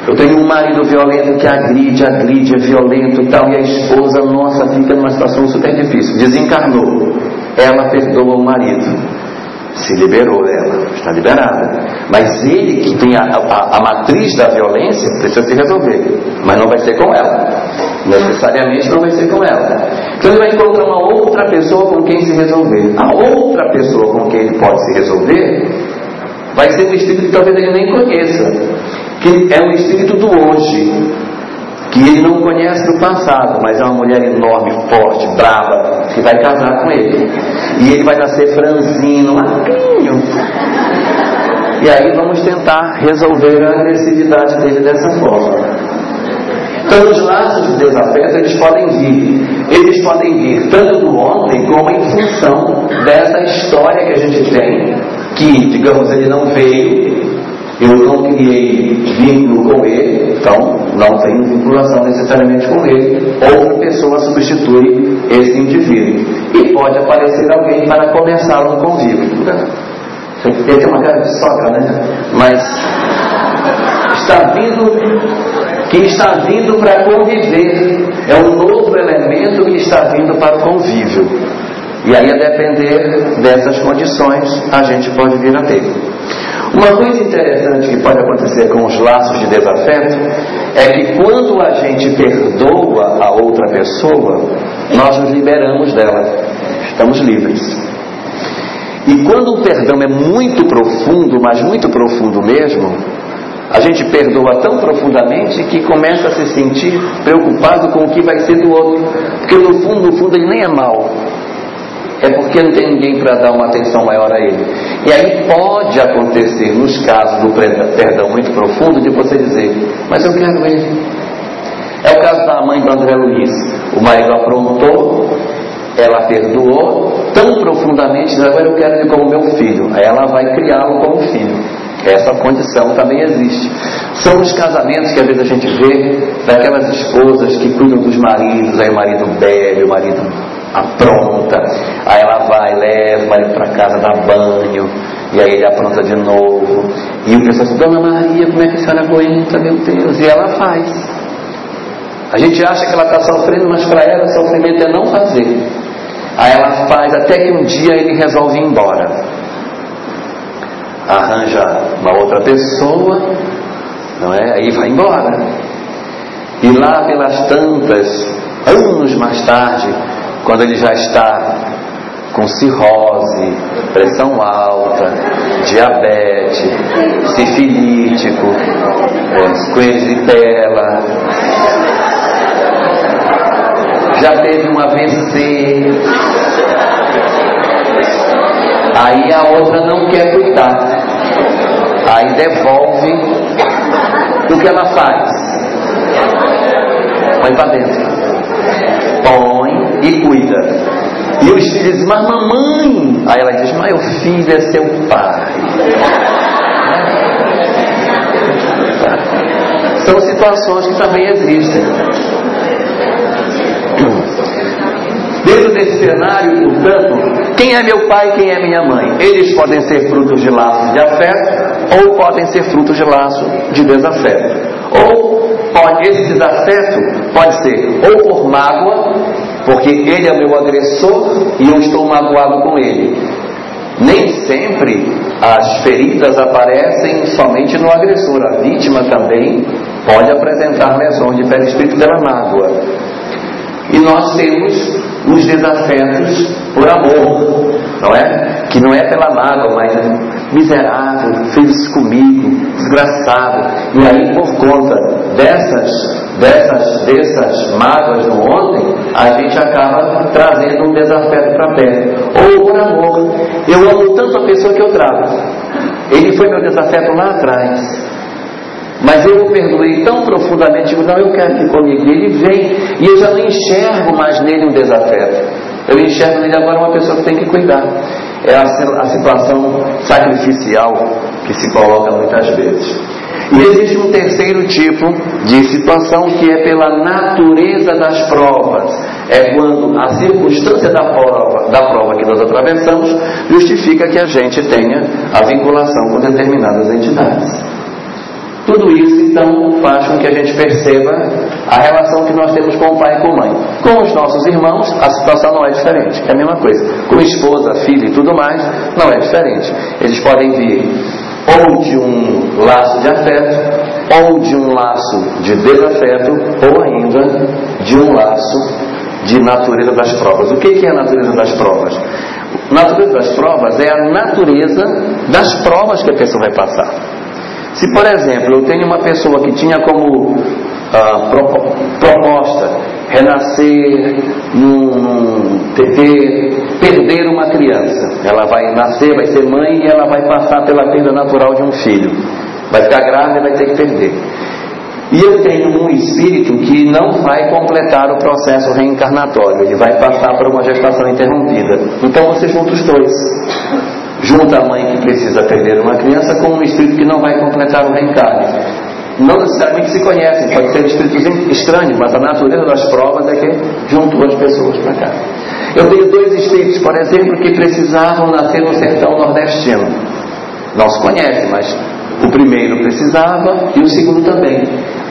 Eu tenho um marido violento que agride, agride, é violento e tal, e a esposa nossa fica numa situação super difícil. Desencarnou ela perdoa o marido. Se liberou dela, está liberada. Mas ele que tem a, a, a matriz da violência precisa se resolver. Mas não vai ser com ela. Necessariamente não vai ser com ela. Então ele vai encontrar uma outra pessoa com quem se resolver. A outra pessoa com quem ele pode se resolver vai ser um espírito que talvez ele nem conheça. Que é um espírito do hoje que ele não conhece do passado, mas é uma mulher enorme, forte, brava, que vai casar com ele. E ele vai nascer franzino, magrinho. E aí vamos tentar resolver a agressividade dele dessa forma. Então os laços de desafeto eles podem vir. Eles podem vir tanto do ontem como em função dessa história que a gente tem, que, digamos, ele não veio eu não criei vínculo com ele, então não tenho vinculação necessariamente com ele. Outra pessoa substitui esse indivíduo. E pode aparecer alguém para começar um convívio. Ele tem uma cara de soca, né? Mas está vindo, que está vindo para conviver. É um novo elemento que está vindo para o convívio. E aí, a depender dessas condições, a gente pode vir a ter. Uma coisa interessante que pode acontecer com os laços de desafeto é que quando a gente perdoa a outra pessoa, nós nos liberamos dela, estamos livres. E quando o perdão é muito profundo, mas muito profundo mesmo, a gente perdoa tão profundamente que começa a se sentir preocupado com o que vai ser do outro. Porque no fundo, no fundo, ele nem é mal é porque não tem ninguém para dar uma atenção maior a ele. E aí pode acontecer, nos casos do perdão muito profundo, de você dizer: Mas eu quero ele. É o caso da mãe do André Luiz. O marido aprontou, ela perdoou tão profundamente, agora eu quero ele como meu filho. Aí ela vai criá-lo como filho. Essa condição também existe. São os casamentos que às vezes a gente vê daquelas esposas que cuidam dos maridos, aí o marido bebe, o marido apronta, aí ela vai, leva marido para casa, dá banho, e aí ele apronta de novo. E o pessoal diz, Dona Maria, como é que a senhora aguenta, meu Deus? E ela faz. A gente acha que ela está sofrendo, mas para ela o sofrimento é não fazer. Aí ela faz até que um dia ele resolve ir embora. Arranja uma outra pessoa, não é? Aí vai embora. E lá pelas tantas, anos mais tarde, quando ele já está com cirrose, pressão alta, diabetes, sifilítico, é, tela, já teve um AVC. Aí a outra não quer cuidar. Aí devolve. O que ela faz? Põe para dentro. E cuida. E os filhos dizem, mas mamãe. Aí ela diz, mas o filho é seu pai. São situações que também existem. Dentro desse cenário, portanto, quem é meu pai e quem é minha mãe? Eles podem ser frutos de laços de afeto ou podem ser frutos de laço de desafeto. Ou pode, esse desafeto pode ser ou por mágoa, porque ele é meu agressor e eu estou magoado com ele. Nem sempre as feridas aparecem somente no agressor, a vítima também pode apresentar lesões de perispírito pela mágoa. E nós temos os desafetos por amor, não é? Que não é pela mágoa, mas miserável, fez isso comigo, desgraçado. E aí, por conta dessas, dessas, dessas mágoas do ontem, a gente acaba trazendo um desafeto para perto. Ou por amor. Eu amo tanto a pessoa que eu trago. Ele foi meu desafeto lá atrás. Mas eu o perdoei tão profundamente, digo, não, eu quero que comigo. Ele vem, e eu já não enxergo mais nele um desafeto. Eu enxergo nele agora uma pessoa que tem que cuidar. É a, a situação sacrificial que se coloca muitas vezes. E existe um terceiro tipo de situação que é pela natureza das provas. É quando a circunstância da prova, da prova que nós atravessamos justifica que a gente tenha a vinculação com determinadas entidades. Tudo isso, então, faz com que a gente perceba a relação que nós temos com o pai e com a mãe. Com os nossos irmãos, a situação não é diferente, é a mesma coisa. Com esposa, filho e tudo mais, não é diferente. Eles podem vir ou de um laço de afeto, ou de um laço de desafeto, ou ainda de um laço de natureza das provas. O que é a natureza das provas? Natureza das provas é a natureza das provas que a pessoa vai passar. Se, por exemplo, eu tenho uma pessoa que tinha como ah, proposta renascer num, num ter, perder uma criança, ela vai nascer, vai ser mãe e ela vai passar pela perda natural de um filho. Vai ficar grávida e vai ter que perder. E eu tenho um espírito que não vai completar o processo reencarnatório, ele vai passar por uma gestação interrompida. Então você junta os dois junta a mãe que precisa perder uma criança com um espírito que não vai completar o reencarne. Não necessariamente se conhecem, pode ser espíritos estranhos, mas a natureza das provas é que juntou as pessoas para cá. Eu tenho dois espíritos, por exemplo, que precisavam nascer no sertão nordestino. Não se conhece, mas o primeiro precisava e o segundo também.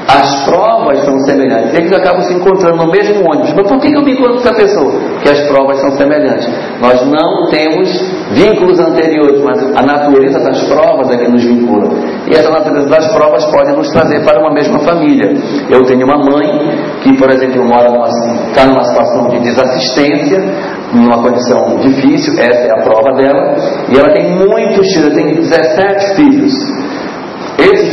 As provas são semelhantes. Eles acabam se encontrando no mesmo ônibus. Mas por que eu me encontro com essa pessoa? Porque as provas são semelhantes. Nós não temos vínculos anteriores, mas a natureza das provas é que nos vincula. E essa natureza das provas pode nos trazer para uma mesma família. Eu tenho uma mãe que, por exemplo, mora está numa situação de desassistência, numa condição difícil, essa é a prova dela, e ela tem muitos filhos, tem 17 filhos.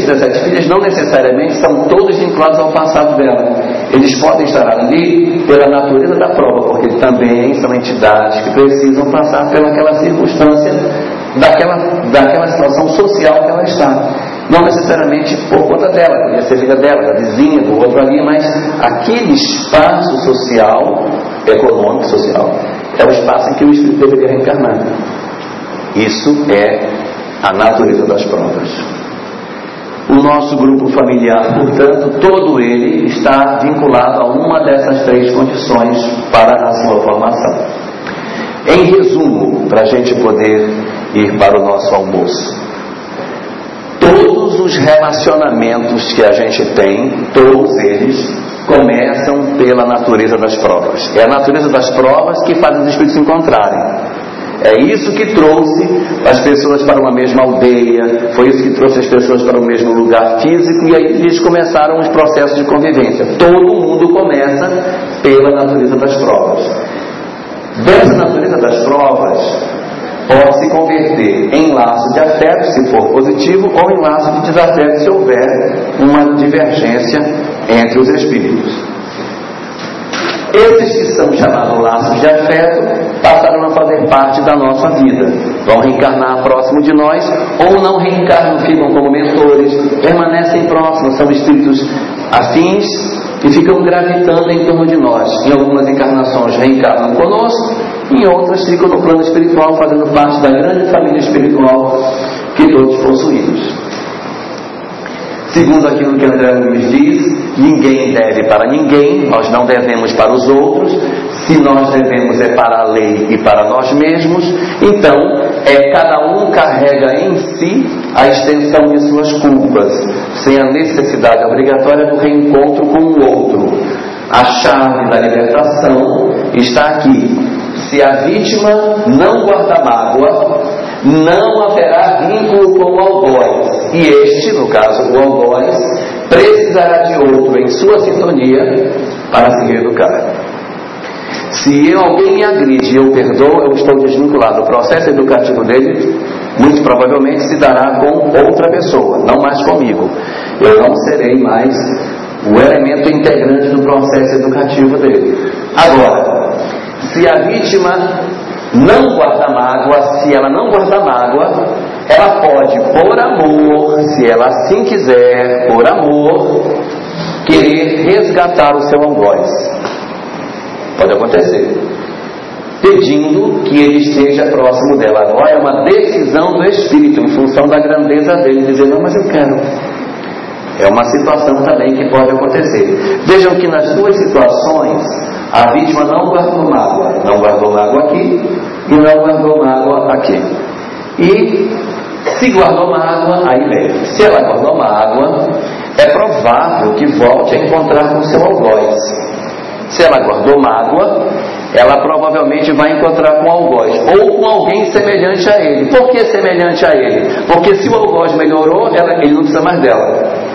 Esses 17 filhos não necessariamente são todos vinculados ao passado dela. Eles podem estar ali pela natureza da prova, porque também são entidades que precisam passar pelaquela circunstância, daquela, daquela situação social que ela está. Não necessariamente por conta dela, podia ser filha dela, da vizinha, do outro ali, mas aquele espaço social, econômico, social, é o espaço em que o espírito deveria reencarnar. Isso é a natureza das provas. O nosso grupo familiar, portanto, todo ele está vinculado a uma dessas três condições para a sua formação. Em resumo, para a gente poder ir para o nosso almoço, todos os relacionamentos que a gente tem, todos eles, começam pela natureza das provas. É a natureza das provas que faz os espíritos se encontrarem. É isso que trouxe as pessoas para uma mesma aldeia, foi isso que trouxe as pessoas para o mesmo lugar físico, e aí eles começaram os processos de convivência. Todo mundo começa pela natureza das provas. Dessa natureza das provas, pode se converter em laço de afeto, se for positivo, ou em laço de desafeto, se houver uma divergência entre os espíritos. Esses que são chamados laços de afeto passaram a fazer parte da nossa vida. Vão reencarnar próximo de nós ou não reencarnam, ficam como mentores, permanecem próximos, são espíritos afins e ficam gravitando em torno de nós. Em algumas encarnações reencarnam conosco, em outras ficam no plano espiritual, fazendo parte da grande família espiritual que todos possuímos. Segundo aquilo que André Luiz diz, ninguém deve para ninguém, nós não devemos para os outros, se nós devemos é para a lei e para nós mesmos, então é cada um carrega em si a extensão de suas culpas, sem a necessidade obrigatória do reencontro com o outro. A chave da libertação está aqui. Se a vítima não guarda mágoa, não haverá vínculo com o algoz. E este, no caso o algoz, precisará de outro em sua sintonia para se reeducar. Se alguém me agride e eu perdoo, eu estou desvinculado. O processo educativo dele, muito provavelmente, se dará com outra pessoa, não mais comigo. Eu não serei mais o elemento integrante do processo educativo dele. Agora, se a vítima não guarda mágoa, se ela não guarda mágoa, ela pode, por amor, se ela assim quiser, por amor, querer resgatar o seu algoz. Pode acontecer. Pedindo que ele esteja próximo dela. Agora é uma decisão do Espírito, em função da grandeza dele, dizer: Não, mas eu quero. É uma situação também que pode acontecer. Vejam que nas duas situações, a vítima não guardou mágoa, não guardou mágoa aqui e não guardou mágoa aqui. E se guardou mágoa, aí vem. Se ela guardou mágoa, é provável que volte a encontrar com seu algoz. Se ela guardou mágoa, ela provavelmente vai encontrar com o algoz ou com alguém semelhante a ele. Por que semelhante a ele? Porque se o algoz melhorou, ela, ele não precisa mais dela.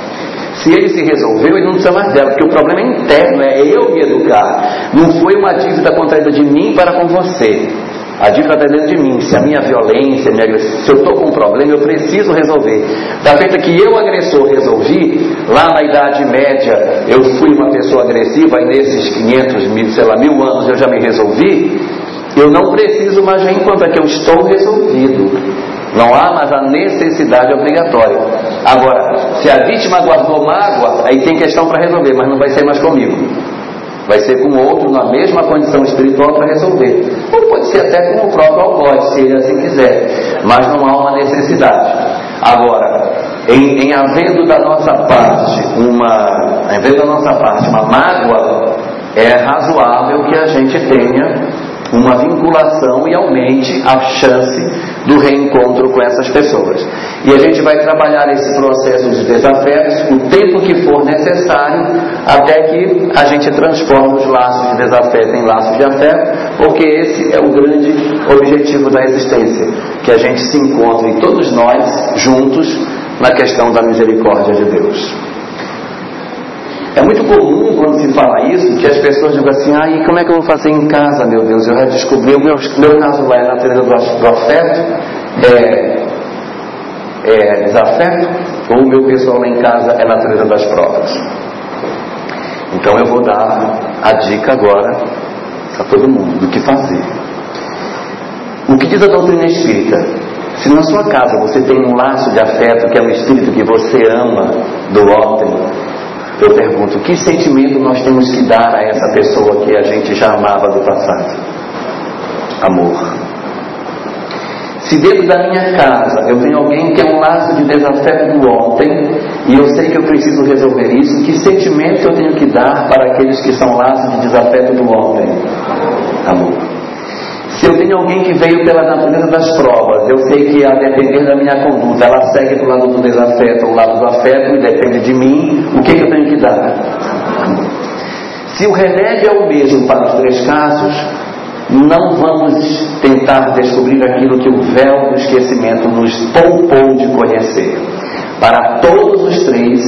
Se ele se resolveu, ele não precisa mais dela, porque o problema é interno, é eu me educar. Não foi uma dívida contraída de mim para com você. A dívida está dentro de mim. Se a minha violência, minha se eu estou com um problema, eu preciso resolver. Da feita que eu, agressor, resolvi, lá na Idade Média, eu fui uma pessoa agressiva, e nesses 500, mil, sei lá, mil anos eu já me resolvi, eu não preciso mais reencontrar, que eu estou resolvido. Não há mais a necessidade obrigatória. Agora, se a vítima guardou mágoa, aí tem questão para resolver, mas não vai ser mais comigo. Vai ser com outro na mesma condição espiritual para resolver. Ser até com o próprio algoz, se ele assim quiser. Mas não há uma necessidade. Agora, em, em havendo da nossa parte uma, havendo da nossa parte uma mágoa, é razoável que a gente tenha uma vinculação e aumente a chance do reencontro com essas pessoas. E a gente vai trabalhar esse processo de desafetos o tempo que for necessário, até que a gente transforme os laços de desafeto em laços de afeto, porque esse é o grande objetivo da existência, que a gente se encontre todos nós juntos na questão da misericórdia de Deus. É muito comum quando se fala isso que as pessoas digam assim: ah, e como é que eu vou fazer em casa, meu Deus? Eu já descobri, o meu, meu caso lá é natureza do, afeto, é, é desafeto, ou o meu pessoal lá em casa é natureza das provas. Então eu vou dar a dica agora para todo mundo do que fazer. O que diz a doutrina espírita? Se na sua casa você tem um laço de afeto que é um espírito que você ama do ontem, eu pergunto: que sentimento nós temos que dar a essa pessoa que a gente já amava do passado? Amor. Se dentro da minha casa eu tenho alguém que é um laço de desafeto do ontem e eu sei que eu preciso resolver isso, que sentimento eu tenho que dar para aqueles que são laços de desafeto do ontem? Amor. Se eu tenho alguém que veio pela natureza das provas, eu sei que a depender da minha conduta, ela segue do lado do desafeto do lado do afeto e depende de mim, o que, que eu tenho que dar? Se o remédio é o mesmo para os três casos, não vamos tentar descobrir aquilo que o véu do esquecimento nos poupou de conhecer. Para todos os três,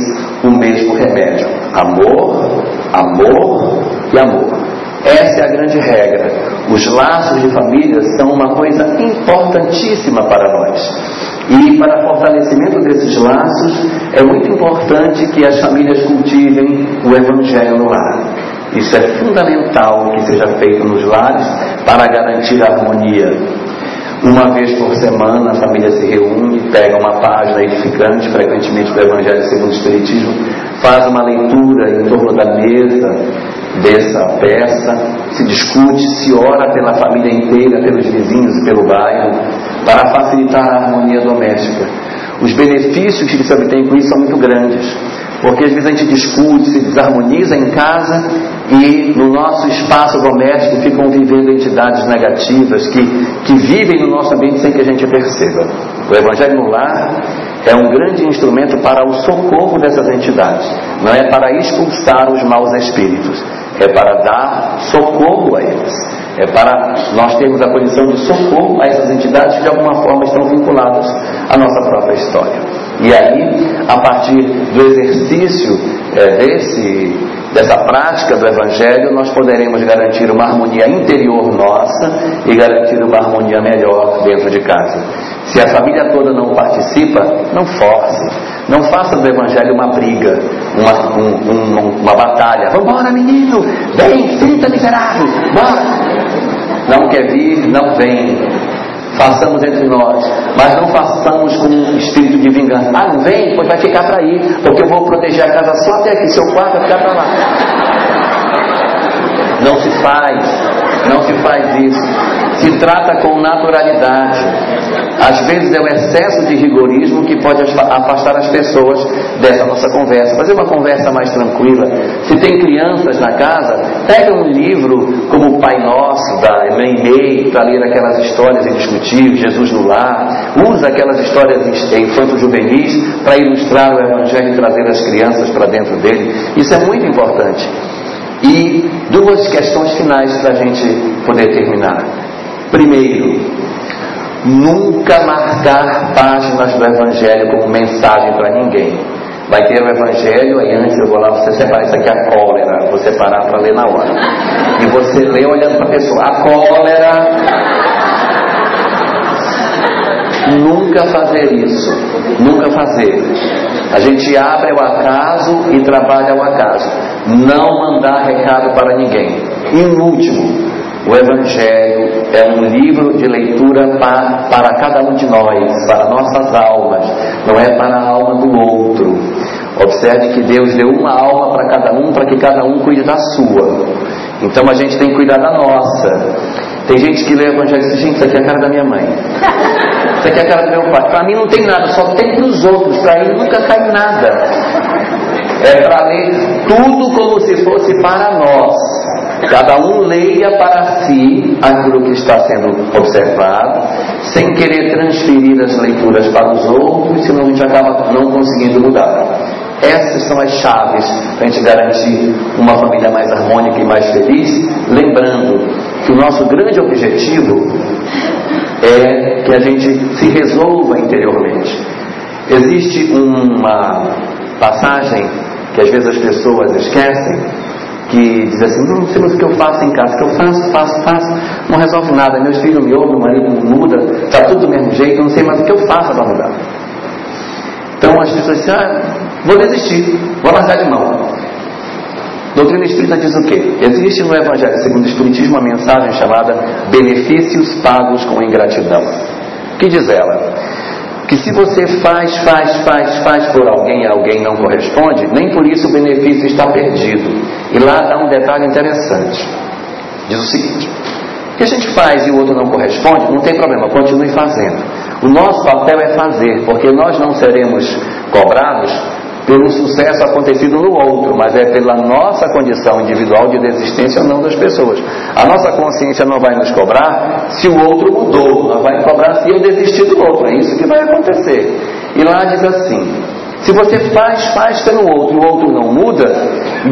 o mesmo remédio: amor, amor e amor. Essa é a grande regra. Os laços de família são uma coisa importantíssima para nós. E para fortalecimento desses laços, é muito importante que as famílias cultivem o Evangelho no lar. Isso é fundamental que seja feito nos lares para garantir a harmonia. Uma vez por semana a família se reúne, pega uma página edificante, frequentemente do Evangelho segundo o Espiritismo, faz uma leitura em torno da mesa dessa peça, se discute, se ora pela família inteira, pelos vizinhos e pelo bairro, para facilitar a harmonia doméstica. Os benefícios que se obtém com isso são muito grandes. Porque às vezes a gente discute, se desarmoniza em casa e no nosso espaço doméstico ficam vivendo entidades negativas que, que vivem no nosso ambiente sem que a gente perceba. O Evangelho no Lar é um grande instrumento para o socorro dessas entidades, não é para expulsar os maus espíritos, é para dar socorro a eles, é para nós termos a condição de socorro a essas entidades que de alguma forma estão vinculadas à nossa própria história. E aí, a partir do exercício é, desse, dessa prática do Evangelho, nós poderemos garantir uma harmonia interior nossa e garantir uma harmonia melhor dentro de casa. Se a família toda não participa, não force. Não faça do Evangelho uma briga, uma, um, um, uma batalha. Vambora, menino! Vem, frita miserável! Bora! Não quer vir, não vem façamos entre nós, mas não façamos com espírito de vingança. Ah, não vem? Pois vai ficar para aí, porque eu vou proteger a casa só até aqui, seu quarto vai ficar para lá. Não se faz, não se faz isso se trata com naturalidade. Às vezes é o excesso de rigorismo que pode afastar as pessoas dessa nossa conversa. Fazer uma conversa mais tranquila. Se tem crianças na casa, pega um livro como o Pai Nosso, da May, para ler aquelas histórias e discutir, Jesus no lar. Usa aquelas histórias infanto-juvenis para ilustrar o Evangelho e trazer as crianças para dentro dele. Isso é muito importante. E duas questões finais para a gente poder terminar. Primeiro, nunca marcar páginas do Evangelho como mensagem para ninguém. Vai ter o Evangelho, aí antes eu vou lá, você separa isso aqui, a cólera, vou separar para ler na hora. E você lê olhando para a pessoa, a cólera. Nunca fazer isso, nunca fazer. A gente abre ao acaso e trabalha ao acaso. Não mandar recado para ninguém. E um último, o Evangelho é um livro de leitura para, para cada um de nós, para nossas almas, não é para a alma do outro. Observe que Deus deu uma alma para cada um, para que cada um cuide da sua. Então a gente tem que cuidar da nossa. Tem gente que lê o Evangelho e diz: gente, isso aqui é a cara da minha mãe. Isso aqui é a cara do meu pai. Para mim não tem nada, só tem para os outros. Para ele nunca cai nada. É para ler tudo como se fosse para nós. Cada um leia para si aquilo que está sendo observado, sem querer transferir as leituras para os outros, senão a gente acaba não conseguindo mudar. Essas são as chaves para a gente garantir uma família mais harmônica e mais feliz, lembrando que o nosso grande objetivo é que a gente se resolva interiormente. Existe uma passagem que às vezes as pessoas esquecem, que diz assim, não sei mais o que eu faço em casa, o que eu faço, faço, faço, não resolve nada, meus filhos me ouvem, meu marido não muda, está tudo do mesmo jeito, não sei mais o que eu faço para mudar. Então as pessoas dizem, ah, vou desistir, vou largar de mão. Doutrina espírita diz o quê? Existe no Evangelho segundo o Espiritismo uma mensagem chamada Benefícios pagos com ingratidão. O que diz ela? Que se você faz, faz, faz, faz por alguém e alguém não corresponde, nem por isso o benefício está perdido. E lá dá um detalhe interessante. Diz o seguinte: que a gente faz e o outro não corresponde, não tem problema, continue fazendo. O nosso papel é fazer, porque nós não seremos cobrados pelo sucesso acontecido no outro, mas é pela nossa condição individual de desistência ou não das pessoas. A nossa consciência não vai nos cobrar se o outro mudou, ela vai cobrar se eu desisti do outro. É isso que vai acontecer. E lá diz assim: se você faz, faz pelo outro e o outro não muda,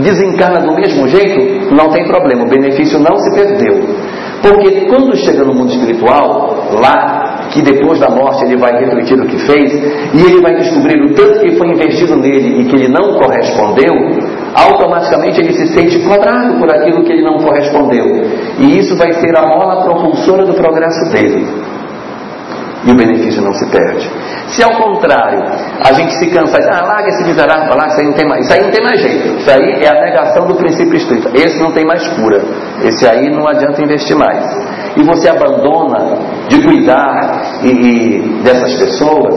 desencarna do mesmo jeito, não tem problema, o benefício não se perdeu. Porque quando chega no mundo espiritual, lá que depois da morte ele vai refletir o que fez, e ele vai descobrir o tanto que foi investido nele e que ele não correspondeu, automaticamente ele se sente cobrado por aquilo que ele não correspondeu. E isso vai ser a mola propulsora do progresso dele. E o benefício não se perde. Se ao contrário, a gente se cansa de, ah, larga esse miserável lá, isso aí não tem mais, isso aí não tem mais jeito. Isso aí é a negação do princípio espírita. Esse não tem mais cura. Esse aí não adianta investir mais. E você abandona de cuidar e, e dessas pessoas,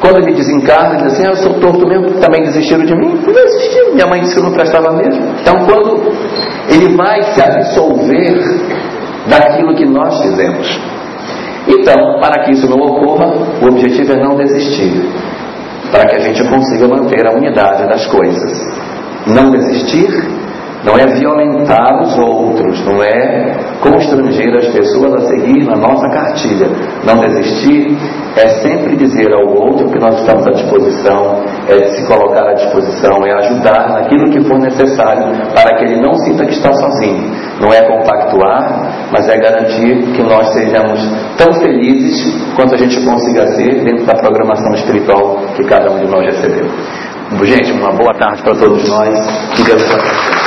quando ele desencarna, ele diz assim, ah, eu sou torto mesmo, também desistiram de mim? Não desistiram, minha mãe disse que eu não prestava mesmo. Então quando ele vai se absolver daquilo que nós fizemos. Então, para que isso não ocorra, o objetivo é não desistir, para que a gente consiga manter a unidade das coisas. Não desistir não é violentar os outros, não é constranger as pessoas a seguir na nossa cartilha. Não desistir é sempre dizer ao outro que nós estamos à disposição, é se colocar à disposição, é ajudar naquilo que for necessário para que ele não sinta que está sozinho. Não é compactuar, mas é garantir que nós sejamos tão felizes quanto a gente consiga ser dentro da programação espiritual que cada um de nós recebeu. Gente, uma boa tarde para todos nós. Que Deus abençoe.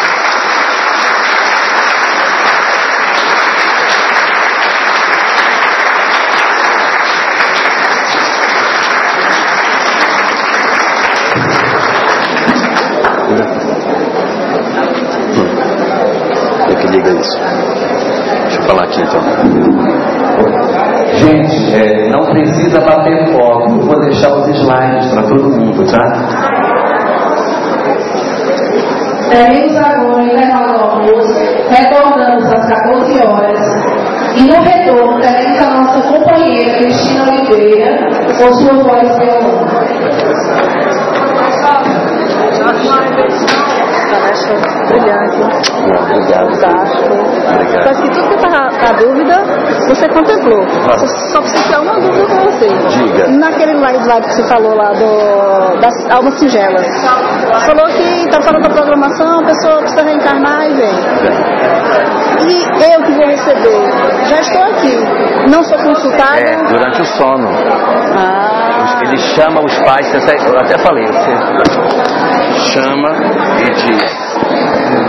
Gente, é, não precisa bater foto. vou deixar os slides para todo mundo, tá? Teremos agora o intervalo do almoço, retornamos às 14 horas. E no retorno teremos a nossa companheira Cristina Oliveira com sua voz violão. Brilhante. obrigado. Fantástico. Obrigado. Parece que tudo que estava a dúvida, você contemplou. Só, só precisa uma dúvida para você. Diga. Naquele slide lá que você falou lá do, das almas singelas. Você falou que está falando da programação, a pessoa precisa reencarnar e vem. E eu que vou receber, já estou aqui. Não sou consultada. É, durante o sono. Ah. Ele chama os pais, eu até falei, você chama e diz: